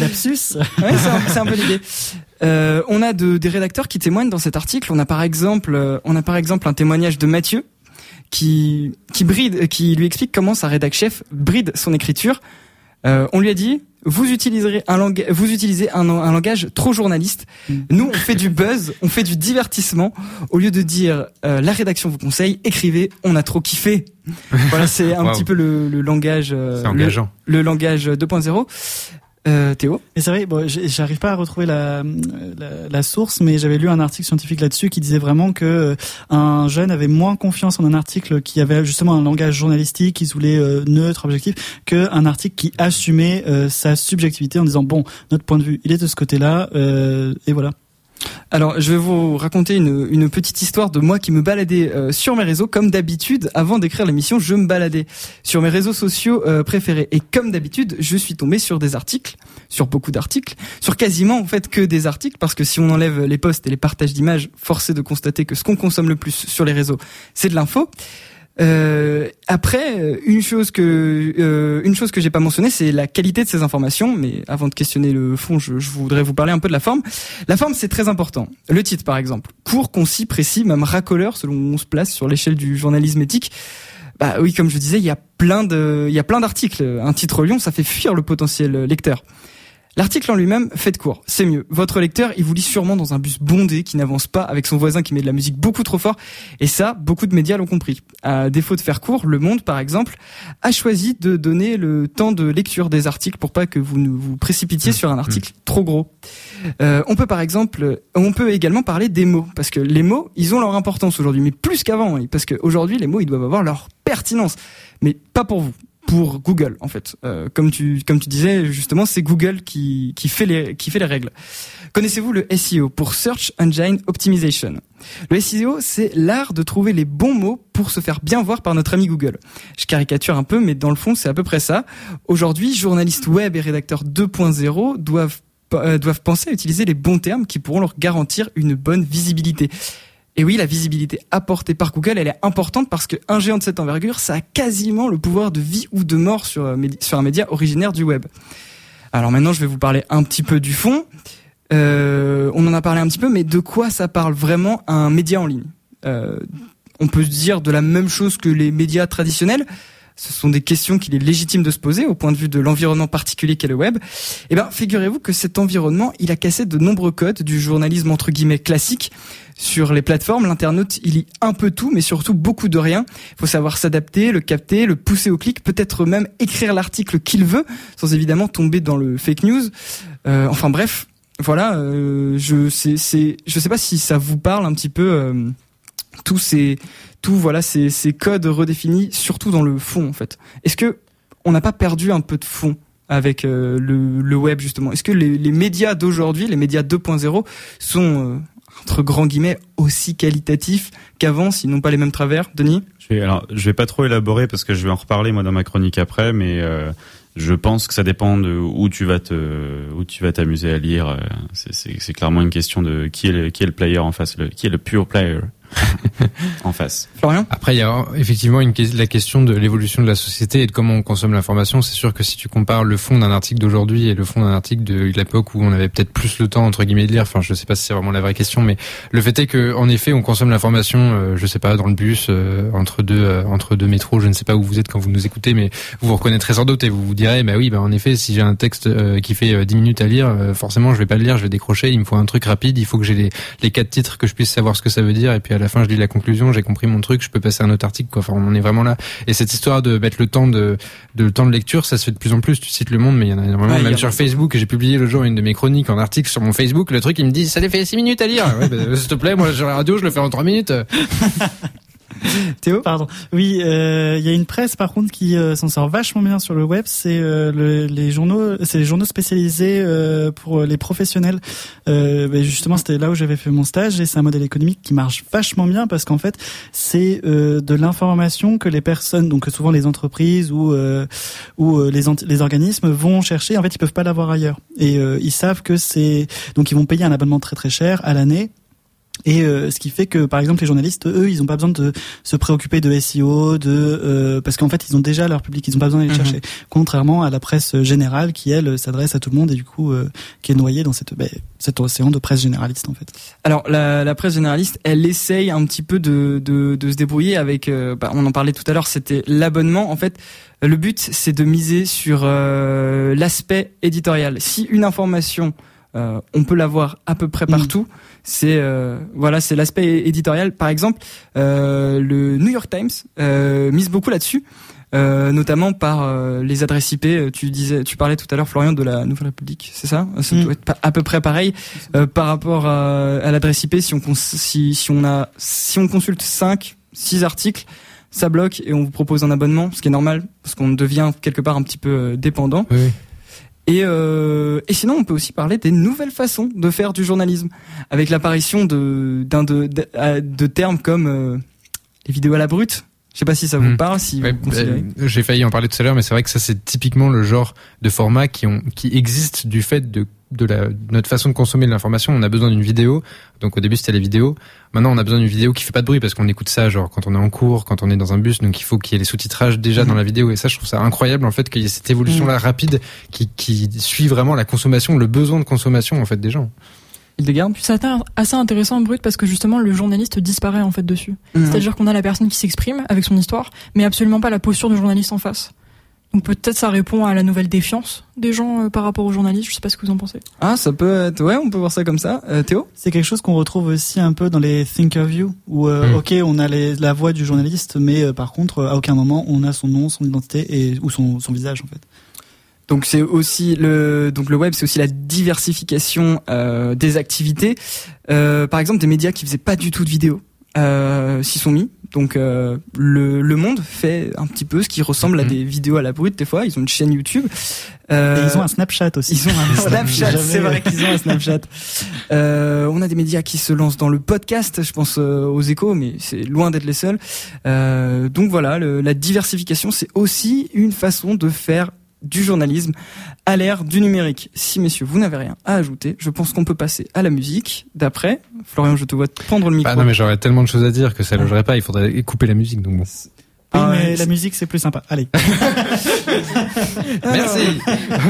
Lapsus. Ouais, c'est un, c'est un peu l'idée. Euh, on a de, des rédacteurs qui témoignent dans cet article. On a par exemple, euh, on a par exemple un témoignage de Mathieu qui qui bride, qui lui explique comment sa rédac chef bride son écriture. Euh, on lui a dit vous utiliserez un langage, vous utilisez un, un langage trop journaliste. Nous, on fait du buzz, on fait du divertissement. Au lieu de dire euh, la rédaction vous conseille, écrivez, on a trop kiffé. Voilà, c'est un Wow. petit peu le, le langage, euh, le langage 2.0. Euh, Théo Et c'est vrai, bon, j'arrive pas à retrouver la, la, la source, mais j'avais lu un article scientifique là-dessus qui disait vraiment que euh, un jeune avait moins confiance en un article qui avait justement un langage journalistique, qui voulait euh, neutre, objectif, qu'un article qui assumait euh, sa subjectivité en disant bon, notre point de vue, il est de ce côté-là, et voilà. Alors, je vais vous raconter une, petite histoire de moi qui me baladais euh, sur mes réseaux. Comme d'habitude, avant d'écrire l'émission, je me baladais sur mes réseaux sociaux euh, préférés. Et comme d'habitude, je suis tombé sur des articles, sur beaucoup d'articles, sur quasiment en fait que des articles, parce que si on enlève les posts et les partages d'images, force de constater que ce qu'on consomme le plus sur les réseaux, c'est de l'info. Euh, après, euh, une chose que euh, une chose que j'ai pas mentionnée, c'est la qualité de ces informations. Mais avant de questionner le fond, je, je voudrais vous parler un peu de la forme. La forme, c'est très important. Le titre, par exemple, court, concis, précis, même racoleur, selon où on se place sur l'échelle du journalisme éthique. Bah oui, comme je disais, il y a plein de, il y a plein d'articles. Un titre lion, ça fait fuir le potentiel lecteur. L'article en lui-même, faites court, c'est mieux. Votre lecteur, il vous lit sûrement dans un bus bondé qui n'avance pas avec son voisin qui met de la musique beaucoup trop fort. Et ça, beaucoup de médias l'ont compris. À défaut de faire court, Le Monde, par exemple, a choisi de donner le temps de lecture des articles pour pas que vous ne vous précipitiez sur un article trop gros. Euh, on peut par exemple, on peut également parler des mots parce que les mots, ils ont leur importance aujourd'hui, mais plus qu'avant, parce qu'aujourd'hui les mots, ils doivent avoir leur pertinence, mais pas pour vous pour Google en fait. Euh, comme tu comme tu disais justement, c'est Google qui qui fait les qui fait les règles. Connaissez-vous le SEO pour Search Engine Optimization? Le SEO, c'est l'art de trouver les bons mots pour se faire bien voir par notre ami Google. Je caricature un peu, mais dans le fond, c'est à peu près ça. Aujourd'hui, journalistes web et rédacteurs 2.0 doivent euh, doivent penser à utiliser les bons termes qui pourront leur garantir une bonne visibilité. Et oui, la visibilité apportée par Google, elle est importante parce qu'un géant de cette envergure, ça a quasiment le pouvoir de vie ou de mort sur, euh, sur un média originaire du web. Alors maintenant, je vais vous parler un petit peu du fond. Euh, on en a parlé un petit peu, mais de quoi ça parle vraiment un média en ligne? Euh, On peut dire de la même chose que les médias traditionnels. Ce sont des questions qu'il est légitime de se poser au point de vue de l'environnement particulier qu'est le web. Eh ben, figurez-vous que cet environnement, il a cassé de nombreux codes du journalisme entre guillemets classique sur les plateformes, l'internaute, il lit un peu tout, mais surtout beaucoup de rien. Il faut savoir s'adapter, le capter, le pousser au clic, peut-être même écrire l'article qu'il veut, sans évidemment tomber dans le fake news. Euh, enfin bref, voilà. Euh, je sais, sais pas si ça vous parle un petit peu euh, tous ces, tout voilà ces, codes redéfinis, surtout dans le fond en fait. Est-ce que on n'a pas perdu un peu de fond avec le, le, web justement? Est-ce que les, les médias d'aujourd'hui, les médias 2.0, sont entre grands guillemets, aussi qualitatif qu'avant, sinon pas les mêmes travers, Denis? Je vais, alors, je vais pas trop élaborer parce que je vais en reparler moi dans ma chronique après, mais euh, je pense que ça dépend de où tu vas te, où tu vas t'amuser à lire. C'est clairement une question de qui est le, player en face, qui est le pure player. En face. Florian Après, il y a effectivement une, la question de l'évolution de la société et de comment on consomme l'information. C'est sûr que si tu compares le fond d'un article d'aujourd'hui et le fond d'un article de l'époque où on avait peut-être plus le temps entre guillemets de lire, enfin, je sais pas si c'est vraiment la vraie question, mais le fait est que, en effet, on consomme l'information, euh, je sais pas, dans le bus, euh, entre deux, euh, entre deux métros. Je ne sais pas où vous êtes quand vous nous écoutez, mais vous vous reconnaîtrez sans doute et vous vous direz, bah oui, bah en effet, si j'ai un texte qui fait 10 minutes à lire, forcément, je vais pas le lire, je vais décrocher. Il me faut un truc rapide. Il faut que j'ai les, les quatre titres que je puisse savoir ce que ça veut dire et puis à la fin, je lis la conclusion j'ai compris mon truc, je peux passer à un autre article. Quoi. Enfin, on est vraiment là. Et cette histoire de mettre le temps de, de le temps de lecture, ça se fait de plus en plus. Tu cites le monde, mais il y en a énormément. Même sur Facebook, j'ai publié le jour une de mes chroniques en article sur mon Facebook. Le truc, il me dit, ça les fait 6 minutes à lire. Ouais, bah, S'il te plaît, moi sur la radio, je le fais en 3 minutes. Théo Pardon. Oui, euh, il y a une presse par contre qui euh, s'en sort vachement bien sur le web. C'est euh, le, les journaux, c'est les journaux spécialisés euh, pour les professionnels. Ben justement, c'était là où j'avais fait mon stage et c'est un modèle économique qui marche vachement bien parce qu'en fait, c'est de l'information que les personnes, donc souvent les entreprises ou ou les, les organismes vont chercher. En fait, ils peuvent pas l'avoir ailleurs et ils savent que c'est donc ils vont payer un abonnement très très cher à l'année et euh, ce qui fait que, par exemple, les journalistes, eux, ils n'ont pas besoin de se préoccuper de SEO, de euh, parce qu'en fait, ils ont déjà leur public, ils n'ont pas besoin d'aller mhm. chercher. Contrairement à la presse générale, qui elle s'adresse à tout le monde et du coup, euh, qui est noyée dans cette ben, cet océan de presse généraliste en fait. Alors, la, la presse généraliste, elle essaye un petit peu de de, de se débrouiller avec. Bah, on en parlait tout à l'heure, c'était l'abonnement. En fait, le but, c'est de miser sur l'aspect éditorial. Si une information euh, on peut l'avoir à peu près partout. Mm. C'est euh, voilà, c'est l'aspect éditorial. Par exemple, euh, le New York Times mise beaucoup là-dessus. notamment par les adresses IP. Tu disais, tu parlais tout à l'heure, Florian, de la Nouvelle République, c'est ça? Ça mm. doit être à peu près pareil par rapport à, l'adresse IP. Si on si, si on a si on consulte 5, 6 articles, ça bloque et on vous propose un abonnement, ce qui est normal parce qu'on devient quelque part un petit peu dépendant. Oui. Et, euh, et sinon, on peut aussi parler des nouvelles façons de faire du journalisme, avec l'apparition de, d'un de, de, de, termes comme euh, les vidéos à la brute. Je sais pas si ça vous Hmm. parle, si Ouais, vous considérez. euh, J'ai failli en parler tout à l'heure, mais c'est vrai que ça c'est typiquement le genre de format qui ont qui existe du fait de de la de notre façon de consommer de l'information. On a besoin d'une vidéo. Donc au début c'était les vidéos. Maintenant on a besoin d'une vidéo qui fait pas de bruit parce qu'on écoute ça genre quand on est en cours, quand on est dans un bus. Donc il faut qu'il y ait les sous-titrages déjà Mhm. dans la vidéo. Et ça je trouve ça incroyable en fait qu'il y ait cette évolution là Mhm. rapide qui qui suit vraiment la consommation, le besoin de consommation en fait des gens. Hildegarde Puis c'est assez intéressant brut parce que justement le journaliste disparaît en fait dessus. Mhm. C'est-à-dire qu'on a la personne qui s'exprime avec son histoire, mais absolument pas la posture du journaliste en face. Donc peut-être ça répond à la nouvelle défiance des gens euh, par rapport aux journalistes. Je sais pas ce que vous en pensez. Ah, ça peut être. Ouais, on peut voir ça comme ça. Euh, Théo? C'est quelque chose qu'on retrouve aussi un peu dans les Thinkerview, où euh, Mm. ok, on a les- la voix du journaliste, mais euh, par contre, à aucun moment on a son nom, son identité et ou son, son visage en fait. Donc c'est aussi le donc le web, c'est aussi la diversification euh, des activités. Euh, par exemple, des médias qui faisaient pas du tout de vidéos euh, s'y sont mis. Donc euh, le, le Monde fait un petit peu ce qui ressemble à Mhm. des vidéos à la brute des fois. Ils ont une chaîne YouTube. Euh, Et ils ont un Snapchat aussi. Ils ont un Snapchat, Jamais- c'est vrai qu'ils ont un Snapchat. Euh, on a des médias qui se lancent dans le podcast, je pense euh, aux échos, mais c'est loin d'être les seuls. Euh, donc voilà, le- la diversification, c'est aussi une façon de faire du journalisme à l'ère du numérique. Si messieurs, vous n'avez rien à ajouter, je pense qu'on peut passer à la musique. D'après, Florian, je te vois prendre le micro. Ah non mais j'aurais tellement de choses à dire que ça logerait pas. Il faudrait couper la musique donc bon. Oui, Ah ouais, mais la musique c'est plus sympa. Allez. Alors, Merci.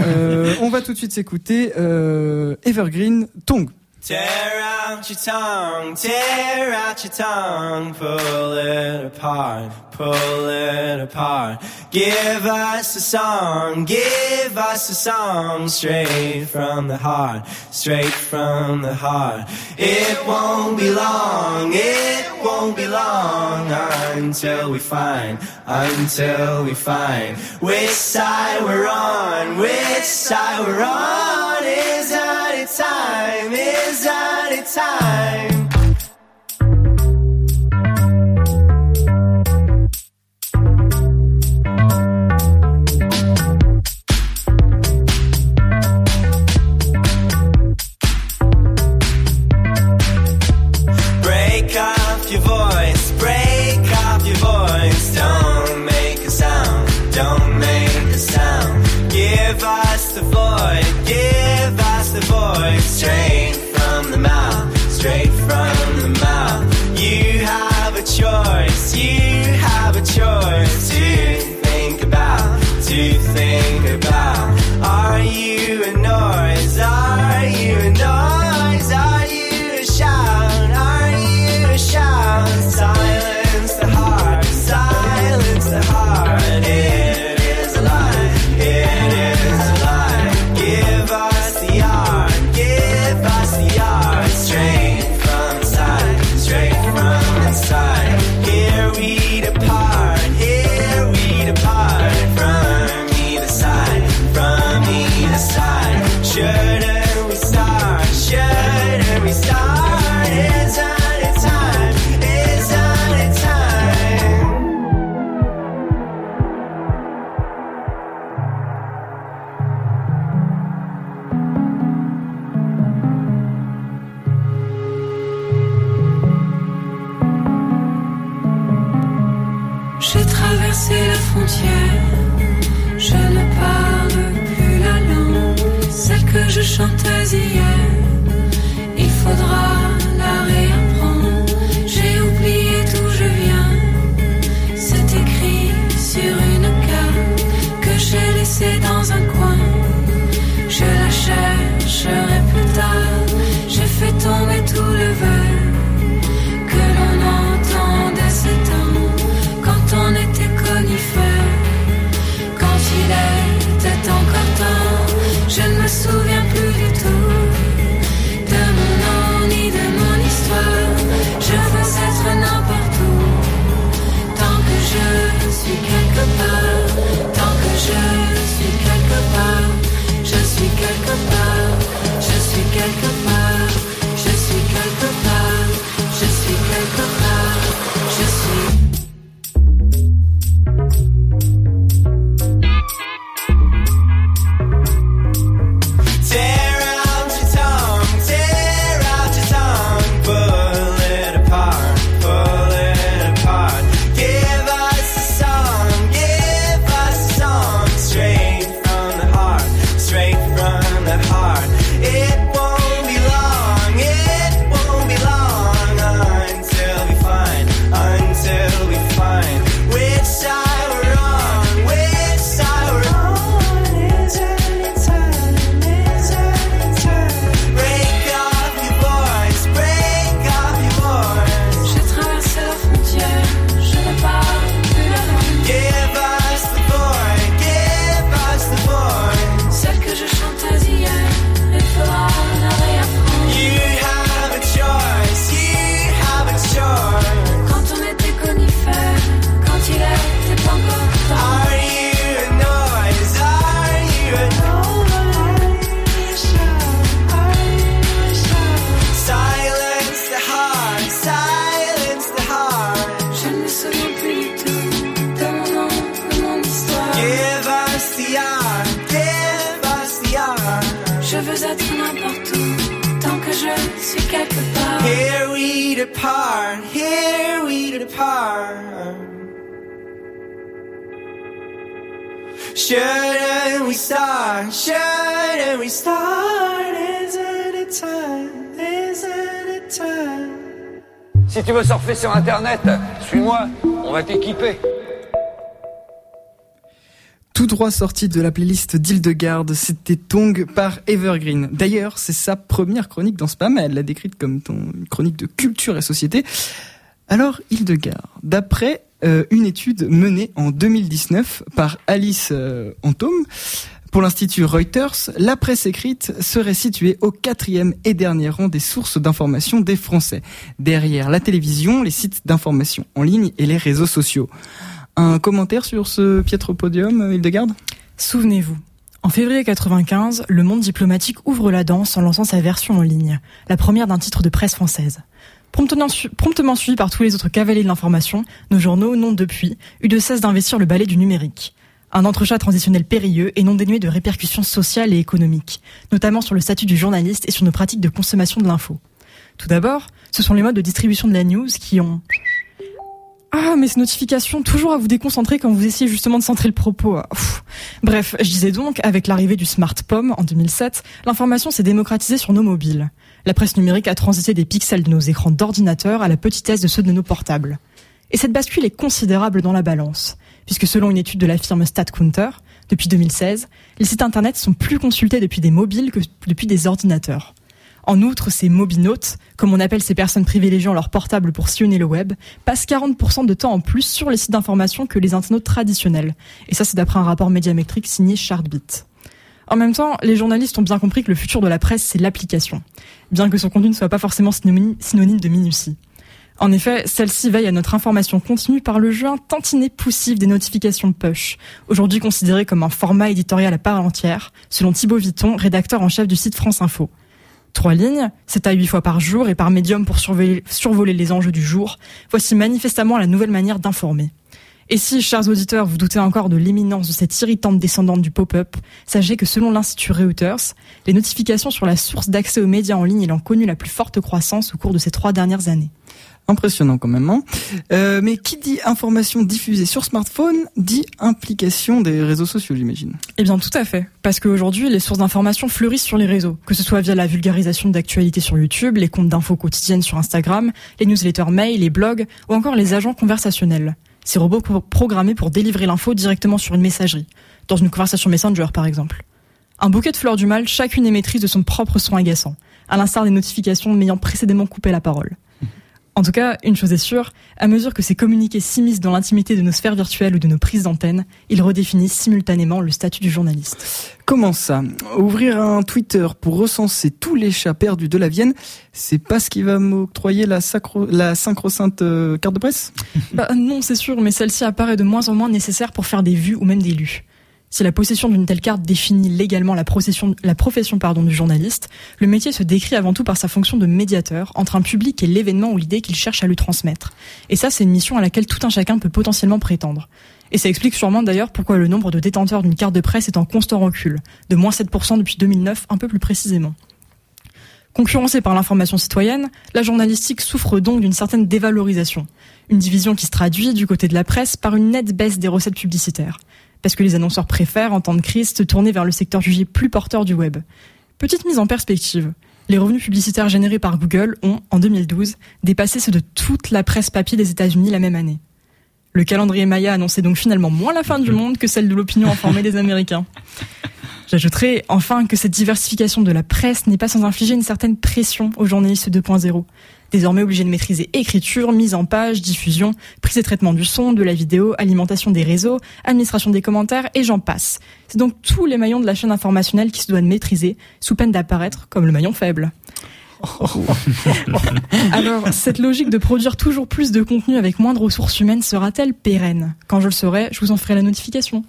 euh, on va tout de suite s'écouter euh, Evergreen Tongue. Tear out your tongue, tear out your tongue, pull it apart, pull it apart. Give us a song, give us a song, straight from the heart, straight from the heart. It won't be long, it won't be long until we find, until we find which side we're on, which side we're on time, is any time. train. Tout droit sorti de la playlist d'Hildegarde, c'était Tong par Evergreen. D'ailleurs, c'est sa première chronique dans Spam, elle l'a décrite comme ton chronique de culture et société. Alors, Hildegard, d'après euh, une étude menée en 2019 par Alice euh, Antome, pour l'Institut Reuters, la presse écrite serait située au quatrième et dernier rang des sources d'information des Français, derrière la télévision, les sites d'information en ligne et les réseaux sociaux. Un commentaire sur ce piètre podium, Hildegard Souvenez-vous, en février 95, le monde diplomatique ouvre la danse en lançant sa version en ligne, la première d'un titre de presse française. Promptement, su- promptement suivi par tous les autres cavaliers de l'information, nos journaux n'ont depuis eu de cesse d'investir le balai du numérique. Un entrechat transitionnel périlleux et non dénué de répercussions sociales et économiques, notamment sur le statut du journaliste et sur nos pratiques de consommation de l'info. Tout d'abord, ce sont les modes de distribution de la news qui ont ah, mais ces notifications, toujours à vous déconcentrer quand vous essayez justement de centrer le propos. ouf. Bref, je disais donc, avec l'arrivée du smartphone en 2007, l'information s'est démocratisée sur nos mobiles. La presse numérique a transité des pixels de nos écrans d'ordinateur à la petitesse de ceux de nos portables. Et cette bascule est considérable dans la balance, puisque selon une étude de la firme StatCounter, depuis 2016, les sites internet sont plus consultés depuis des mobiles que depuis des ordinateurs. En outre, ces mobinautes, comme on appelle ces personnes privilégiant leur portable pour sillonner le web, passent 40% de temps en plus sur les sites d'information que les internautes traditionnels. Et ça, c'est d'après un rapport médiamétrique signé Chartbeat. En même temps, les journalistes ont bien compris que le futur de la presse, c'est l'application, bien que son contenu ne soit pas forcément synonyme de minutie. En effet, celle-ci veille à notre information continue par le jeu un tantinet poussif des notifications push, aujourd'hui considéré comme un format éditorial à part entière, selon Thibaut Vitton, rédacteur en chef du site France Info. Trois lignes, c'est à huit fois par jour et par médium pour survoler les enjeux du jour. Voici manifestement la nouvelle manière d'informer. Et si, chers auditeurs, vous doutez encore de l'éminence de cette irritante descendante du pop-up, sachez que selon l'Institut Reuters, les notifications sur la source d'accès aux médias en ligne ayant connu la plus forte croissance au cours de ces trois dernières années. Impressionnant quand même. Hein Euh, mais qui dit information diffusée sur smartphone dit implication des réseaux sociaux, j'imagine. Eh bien, tout à fait. Parce qu'aujourd'hui, les sources d'information fleurissent sur les réseaux. Que ce soit via la vulgarisation d'actualités sur YouTube, les comptes d'infos quotidiennes sur Instagram, les newsletters mail, les blogs, ou encore les agents conversationnels. Ces robots pro- programmés pour délivrer l'info directement sur une messagerie. Dans une conversation Messenger, par exemple. Un bouquet de fleurs du mal, chacune émettrice de son propre son agaçant. À l'instar des notifications m'ayant précédemment coupé la parole. En tout cas, une chose est sûre, à mesure que ces communiqués s'immiscent dans l'intimité de nos sphères virtuelles ou de nos prises d'antenne, ils redéfinissent simultanément le statut du journaliste. Comment ça? Ouvrir un Twitter pour recenser tous les chats perdus de la Vienne, c'est pas ce qui va m'octroyer la, sacro la sacro-sainte euh, carte de presse? Bah non, c'est sûr, mais celle-ci apparaît de moins en moins nécessaire pour faire des vues ou même des lus. Si la possession d'une telle carte définit légalement la, profession du journaliste, le métier se décrit avant tout par sa fonction de médiateur entre un public et l'événement ou l'idée qu'il cherche à lui transmettre. Et ça, c'est une mission à laquelle tout un chacun peut potentiellement prétendre. Et ça explique sûrement d'ailleurs pourquoi le nombre de détenteurs d'une carte de presse est en constant recul, de moins 7% depuis 2009 un peu plus précisément. Concurrencée par l'information citoyenne, la journalistique souffre donc d'une certaine dévalorisation. Une division qui se traduit, du côté de la presse, par une nette baisse des recettes publicitaires. Parce que les annonceurs préfèrent, en temps de crise, se tourner vers le secteur jugé plus porteur du web. Petite mise en perspective. Les revenus publicitaires générés par Google ont, en 2012, dépassé ceux de toute la presse papier des États-Unis la même année. Le calendrier Maya annonçait donc finalement moins la fin du monde que celle de l'opinion informée des Américains. J'ajouterai enfin que cette diversification de la presse n'est pas sans infliger une certaine pression aux journalistes 2.0. Désormais obligés de maîtriser écriture, mise en page, diffusion, prise et traitement du son, de la vidéo, alimentation des réseaux, administration des commentaires et j'en passe. C'est donc tous les maillons de la chaîne informationnelle qui se doivent maîtriser, sous peine d'apparaître comme le maillon faible. Alors, cette logique de produire toujours plus de contenu avec moins de ressources humaines sera-t-elle pérenne? Quand je le saurai, je vous en ferai la notification.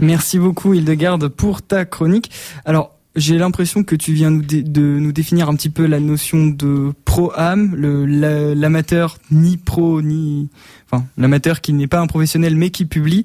Merci beaucoup Hildegarde pour ta chronique. Alors, j'ai l'impression que tu viens de nous définir un petit peu la notion de pro-am, l'amateur ni pro ni enfin l'amateur qui n'est pas un professionnel mais qui publie.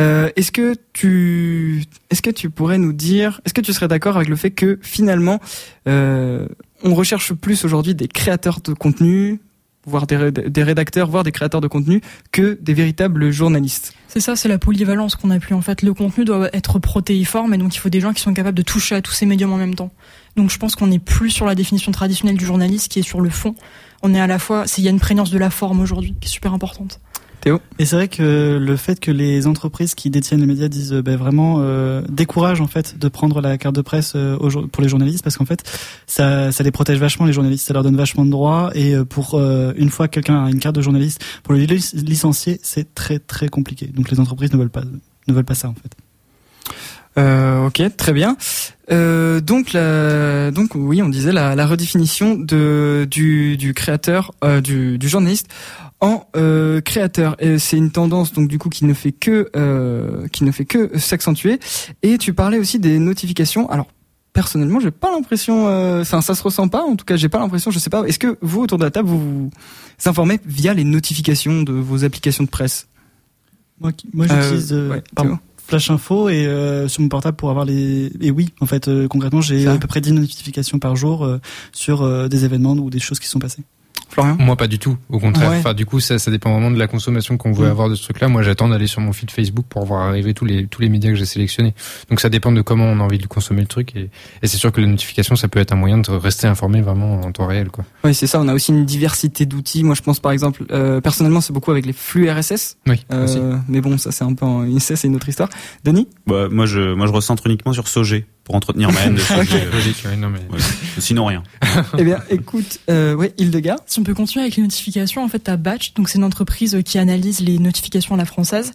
Euh, est-ce que tu est-ce que tu pourrais nous dire est-ce que tu serais d'accord avec le fait que finalement euh, on recherche plus aujourd'hui des créateurs de contenu, voire des, réd- des rédacteurs, voire des créateurs de contenu, que des véritables journalistes. C'est ça, c'est la polyvalence qu'on a plus en fait. Le contenu doit être protéiforme et donc il faut des gens qui sont capables de toucher à tous ces médiums en même temps. Donc je pense qu'on est plus sur la définition traditionnelle du journaliste qui est sur le fond. On est à la fois, il y a une prégnance de la forme aujourd'hui qui est super importante. Théo Et c'est vrai que le fait que les entreprises qui détiennent les médias disent euh, ben, vraiment euh, découragent en fait de prendre la carte de presse euh, pour les journalistes parce qu'en fait ça, ça les protège vachement les journalistes, ça leur donne vachement de droits et euh, pour euh, une fois que quelqu'un a une carte de journaliste pour le lic- licencier c'est très très compliqué. Donc les entreprises ne veulent pas ne veulent pas ça en fait. Euh, ok, très bien. Euh, donc, la, donc oui, on disait la, la redéfinition de du, du créateur, euh, du, du journaliste en euh, créateur. C'est une tendance donc du coup qui ne fait que euh, qui ne fait que s'accentuer. Et tu parlais aussi des notifications. Alors personnellement, j'ai pas l'impression, euh, enfin ça se ressent pas. En tout cas, j'ai pas l'impression. Je sais pas. Est-ce que vous autour de la table vous vous informez via les notifications de vos applications de presse? Moi, moi Euh, j'utilise euh, ouais, pardon, Théo. Flash Info et euh, sur mon portable pour avoir les et oui en fait euh, concrètement j'ai à peu près 10 notifications par jour euh, sur euh, des événements ou des choses qui sont passées. Florian Moi, pas du tout. Au contraire. Ouais. Enfin, du coup, ça, ça dépend vraiment de la consommation qu'on veut Mm. avoir de ce truc-là. Moi, j'attends d'aller sur mon feed Facebook pour voir arriver tous les tous les médias que j'ai sélectionnés. Donc, ça dépend de comment on a envie de consommer le truc. Et, et c'est sûr que la notification, ça peut être un moyen de rester informé vraiment en temps réel, quoi. Oui, c'est ça. On a aussi une diversité d'outils. Moi, je pense par exemple, euh, personnellement, c'est beaucoup avec les flux RSS. Oui. Euh, aussi. mais bon, ça c'est un peu, ça c'est une autre histoire. Denis? Bah, moi, je, moi, je recentre uniquement sur Sogé pour entretenir ma haine de Sogé. Ok. Euh, Logique, ouais, non, mais... ouais. Sinon, rien. Eh bien, écoute, euh, ouais, Hildegard. Si on peut continuer avec les notifications, en fait, t'as Batch, donc c'est une entreprise qui analyse les notifications à la française.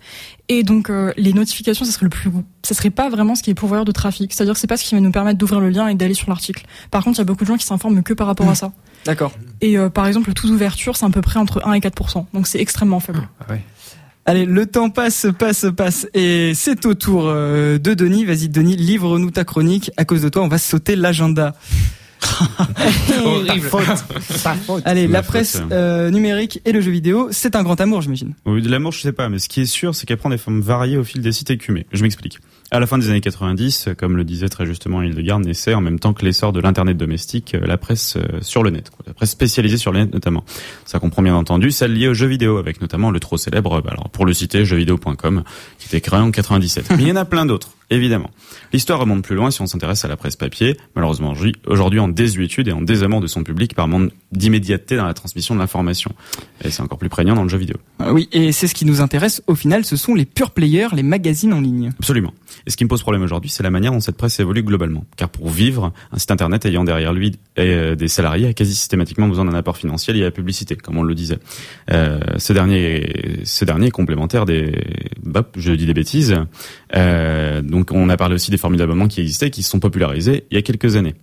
Et donc, euh, les notifications, ça serait le plus, ça serait pas vraiment ce qui est pourvoyeur de trafic. C'est-à-dire que c'est pas ce qui va nous permettre d'ouvrir le lien et d'aller sur l'article. Par contre, il y a beaucoup de gens qui s'informent que par rapport à ça. D'accord. Et euh, par exemple, le taux d'ouverture, c'est à peu près entre 1 et 4%. Donc c'est extrêmement faible. Ah ouais. Allez, le temps passe, passe, passe, et c'est au tour euh, de Denis. Vas-y, Denis, livre-nous ta chronique. À cause de toi, on va sauter l'agenda. Horrible. Allez, la faute, presse ça. euh, numérique et le jeu vidéo, c'est un grand amour, j'imagine. Oui, de l'amour, je sais pas, mais ce qui est sûr, c'est qu'elle prend des formes variées au fil des sites écumés. Je m'explique. À la fin des années 90, comme le disait très justement Hildegard, naissait en même temps que l'essor de l'internet domestique, euh, la presse euh, sur le net, quoi. la presse spécialisée sur le net notamment. Ça comprend bien entendu celle liée aux jeux vidéo, avec notamment le trop célèbre, bah, alors pour le citer, jeuxvideo.com, qui était créé en 97. Mais il y en a plein d'autres, évidemment. L'histoire remonte plus loin si on s'intéresse à la presse papier, malheureusement aujourd'hui- aujourd'hui en désuétude et en désamour de son public par manque d'immédiateté dans la transmission de l'information. Et c'est encore plus prégnant dans le jeu vidéo. Euh, oui, et c'est ce qui nous intéresse. Au final, ce sont les pure players, les magazines en ligne. Absolument. Et ce qui me pose problème aujourd'hui, c'est la manière dont cette presse évolue globalement. Car pour vivre, un site internet ayant derrière lui euh, des salariés a quasi systématiquement besoin d'un apport financier lié à la publicité, comme on le disait. Euh, ce dernier, ce dernier complémentaire des, bah, je dis des bêtises. Euh, donc on a parlé aussi des formules d'abonnement qui existaient, qui se sont popularisées il y a quelques années.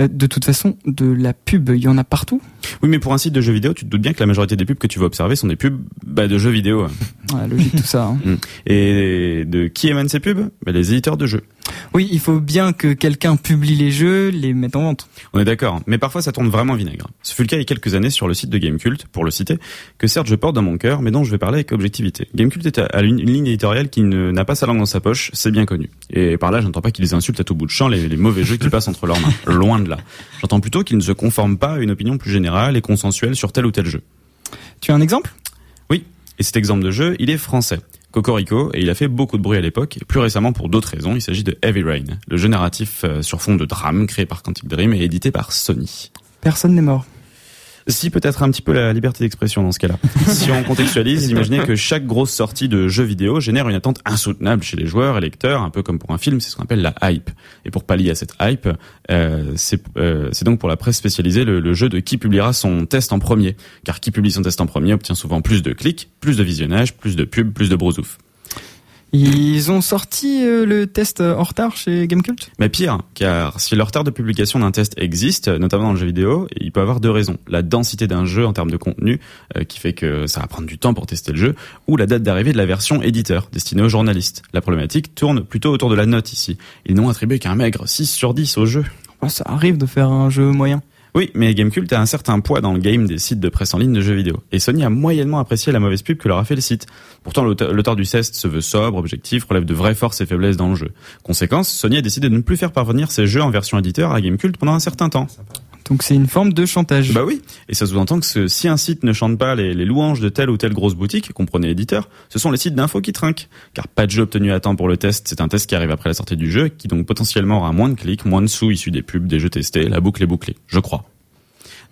Euh, de toute façon, de la pub, il y en a partout. Oui, mais pour un site de jeux vidéo, tu te doutes bien que la majorité des pubs que tu vas observer sont des pubs bah, de jeux vidéo. Ouais, logique tout ça. hein. Mm. Et de qui émanent ces pubs? Bah, Les éditeurs de jeux. Oui, il faut bien que quelqu'un publie les jeux, les mette en vente. On est d'accord, mais parfois ça tourne vraiment vinaigre. Ce fut le cas il y a quelques années sur le site de Gamecult, pour le citer, que certes je porte dans mon cœur, mais dont je vais parler avec objectivité. Gamecult est à- une, une ligne éditoriale qui n'a pas sa langue dans sa poche, c'est bien connu. Et par là, j'entends pas qu'ils insultent à tout bout de champ les, les mauvais jeux qui passent entre leurs mains. Loin de là. J'entends plutôt qu'ils ne se conforment pas à une opinion plus générale et consensuelle sur tel ou tel jeu. Tu as un exemple? Oui, et cet exemple de jeu, il est français. Cocorico, et il a fait beaucoup de bruit à l'époque, et plus récemment pour d'autres raisons, il s'agit de Heavy Rain, le jeu narratif euh, sur fond de drame créé par Quantic Dream et édité par Sony. Personne n'est mort. Si peut-être un petit peu la liberté d'expression dans ce cas-là. si on contextualise, imaginez que chaque grosse sortie de jeu vidéo génère une attente insoutenable chez les joueurs et lecteurs, un peu comme pour un film, c'est ce qu'on appelle la hype. Et pour pallier à cette hype, euh, c'est euh, donc pour la presse spécialisée le, le jeu de qui publiera son test en premier. Car qui publie son test en premier obtient souvent plus de clics, plus de visionnage, plus de pubs, plus de brosouf. Ils ont sorti euh, le test euh, en retard chez Gamecult Mais pire, car si le retard de publication d'un test existe, notamment dans le jeu vidéo, il peut avoir deux raisons. La densité d'un jeu en termes de contenu, euh, qui fait que ça va prendre du temps pour tester le jeu, ou la date d'arrivée de la version éditeur, destinée aux journalistes. La problématique tourne plutôt autour de la note ici. Ils n'ont attribué qu'un maigre 6 sur 10 au jeu. Oh, Ça arrive de faire un jeu moyen? Oui, mais Gamecult a un certain poids dans le game des sites de presse en ligne de jeux vidéo. Et Sony a moyennement apprécié la mauvaise pub que leur a fait le site. Pourtant, l'auteur du test se veut sobre, objectif, relève de vraies forces et faiblesses dans le jeu. Conséquence, Sony a décidé de ne plus faire parvenir ses jeux en version éditeur à Gamecult pendant un certain temps. Donc c'est une forme de chantage. Bah oui, et ça sous-entend que si un site ne chante pas les, louanges de telle ou telle grosse boutique, comprenez éditeur, ce sont les sites d'infos qui trinquent. Car pas de jeu obtenu à temps pour le test, c'est un test qui arrive après la sortie du jeu, qui donc potentiellement aura moins de clics, moins de sous issus des pubs, des jeux testés, la boucle est bouclée, je crois.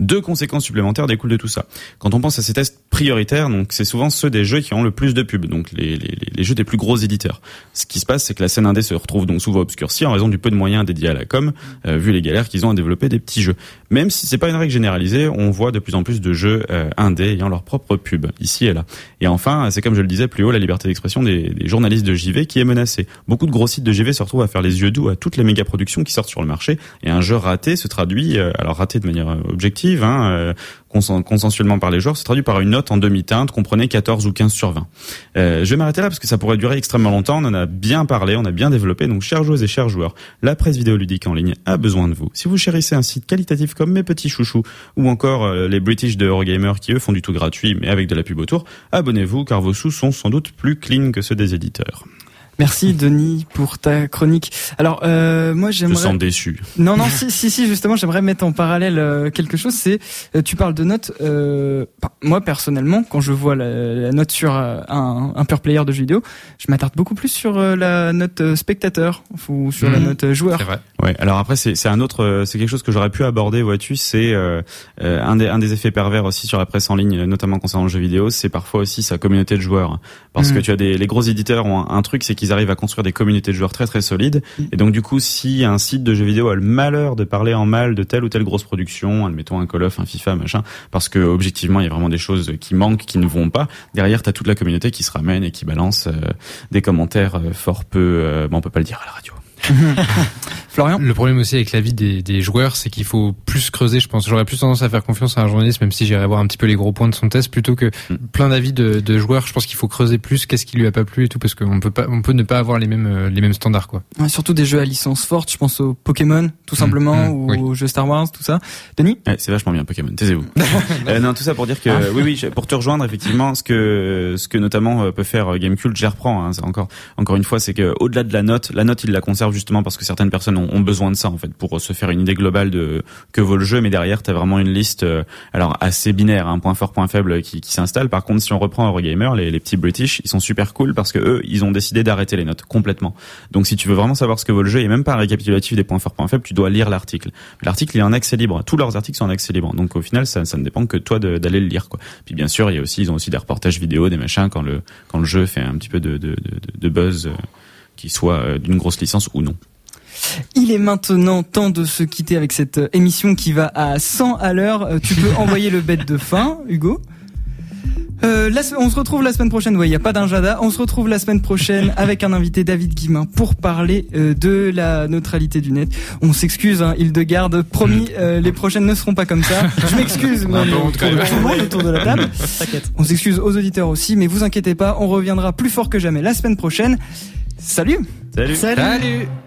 Deux conséquences supplémentaires découlent de tout ça. Quand on pense à ces tests prioritaires, donc c'est souvent ceux des jeux qui ont le plus de pubs, donc les, les, les- jeux des plus gros éditeurs. Ce qui se passe, c'est que la scène indé se retrouve donc souvent obscurcie en raison du peu de moyens dédiés à la com, euh, vu les galères qu'ils ont à développer des petits jeux. Même si c'est pas une règle généralisée, on voit de plus en plus de jeux euh, indés ayant leur propre pub, ici et là. Et enfin, c'est comme je le disais plus haut, la liberté d'expression des, des journalistes de JV qui est menacée. Beaucoup de gros sites de JV se retrouvent à faire les yeux doux à toutes les méga productions qui sortent sur le marché, et un jeu raté se traduit, euh, alors raté de manière euh, hein, euh, consen- consensuellement par les joueurs, se traduit par une note en demi-teinte, comprenez 14 ou 15 sur 20. Euh, je vais m'arrêter là parce que ça pourrait durer extrêmement longtemps, on en a bien parlé, on a bien développé, donc chères joueuses et chers joueurs, la presse vidéoludique en ligne a besoin de vous. Si vous chérissez un site qualitatif comme mes petits chouchous, ou encore euh, les British de Eurogamer qui eux font du tout gratuit mais avec de la pub autour, abonnez-vous car vos sous sont sans doute plus clean que ceux des éditeurs. Merci Denis pour ta chronique. Alors euh, moi Je j'aimerais. me sens déçu. Non non si si si justement j'aimerais mettre en parallèle euh, quelque chose. C'est euh, tu parles de notes. Euh, moi personnellement quand je vois la, la note sur un, un pure player de jeux vidéo, je m'attarde beaucoup plus sur la note spectateur ou sur la Mhm. note joueur. C'est vrai. Ouais. Alors après, c'est c'est un autre, c'est quelque chose que j'aurais pu aborder, vois-tu. C'est euh, un des un des effets pervers aussi sur la presse en ligne, notamment concernant le jeu vidéo. C'est parfois aussi sa communauté de joueurs, parce Mhm. que tu as des les gros éditeurs ont un, un truc, c'est qu'ils arrivent à construire des communautés de joueurs très très solides. Et donc du coup, si un site de jeux vidéo a le malheur de parler en mal de telle ou telle grosse production, admettons un Call of, un FIFA, machin, parce que objectivement, il y a vraiment des choses qui manquent, qui ne vont pas. Derrière, t'as toute la communauté qui se ramène et qui balance euh, des commentaires euh, fort peu. euh, bon, on peut pas le dire à la radio. Florian Le problème aussi avec l'avis des, des joueurs, c'est qu'il faut plus creuser, je pense. J'aurais plus tendance à faire confiance à un journaliste, même si j'irais voir un petit peu les gros points de son test, plutôt que Mm. plein d'avis de, de joueurs. Je pense qu'il faut creuser plus qu'est-ce qui lui a pas plu et tout, parce qu'on peut pas, on peut ne pas avoir les mêmes, euh, les mêmes standards, quoi. Ouais, surtout des jeux à licence forte. Je pense aux Pokémon tout simplement mm, ou oui. aux jeux Star Wars tout ça. Denis Ouais, c'est vachement bien Pokémon. Taisez-vous. Euh, non, tout ça pour dire que Ah. oui, oui, pour te rejoindre effectivement, ce que ce que notamment euh, peut faire Gamecult, j'y reprends. Hein, c'est encore encore une fois, c'est que au-delà de la note, la note il la conserve justement parce que certaines personnes ont, ont besoin de ça en fait pour se faire une idée globale de que vaut le jeu. Mais derrière, t'as vraiment une liste euh, alors assez binaire, un point fort, point faible qui, qui s'installe. Par contre, si on reprend Eurogamer, les, les petits British, ils sont super cool parce que eux, ils ont décidé d'arrêter les notes complètement. Donc si tu veux vraiment savoir ce que vaut le jeu, et même pas un récapitulatif des points forts, points faibles, tu dois lire l'article. L'article il est en accès libre. Tous leurs articles sont en accès libre. Donc au final, ça, ça ne dépend que toi d'aller le lire. Quoi. Puis bien sûr, il y a aussi, ils ont aussi des reportages vidéo, des machins quand le quand le jeu fait un petit peu de de, de, de buzz, euh, qui soit euh, d'une grosse licence ou non. Il est maintenant temps de se quitter avec cette euh, émission qui va à 100 à l'heure. Euh, Tu peux envoyer le bête de fin, Hugo. Euh, la on se retrouve la semaine prochaine. Ouais, il y a pas d'injada. On se retrouve la semaine prochaine avec un invité David Guimin pour parler euh, de la neutralité du net. On s'excuse, hein, Hildegarde. Promis, euh, les prochaines ne seront pas comme ça. Je m'excuse, mais autour de tout le monde autour de la table. On s'excuse aux auditeurs aussi, mais vous inquiétez pas, on reviendra plus fort que jamais la semaine prochaine. Salut. Salut. Salut. My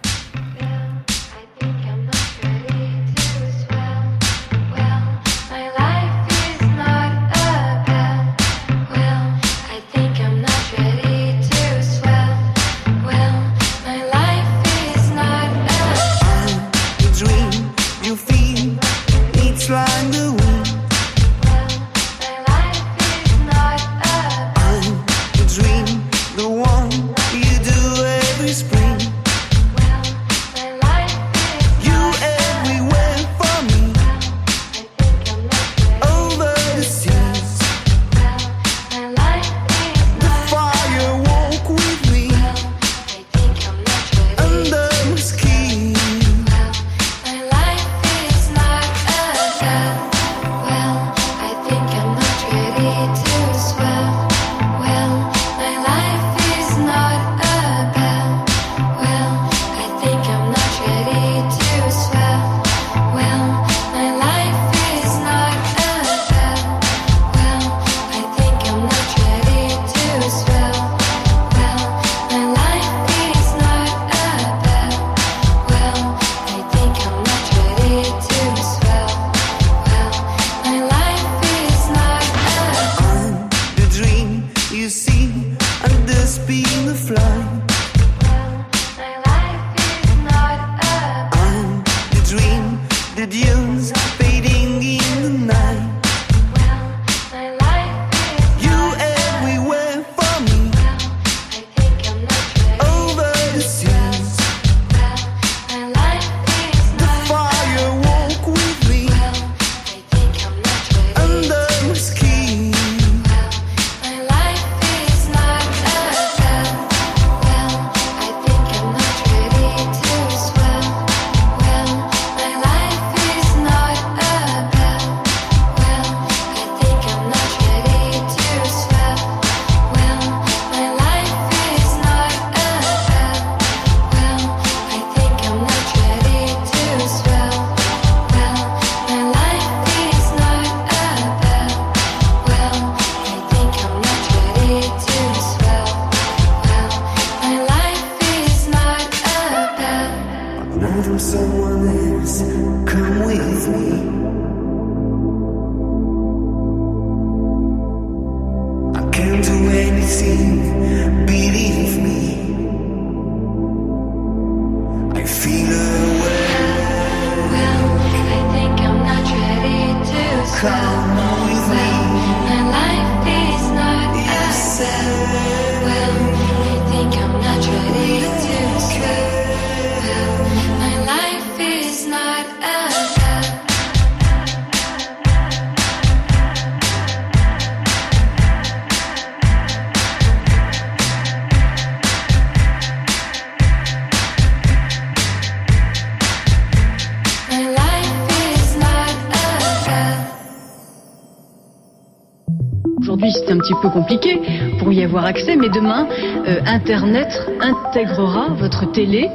Internet intégrera votre télé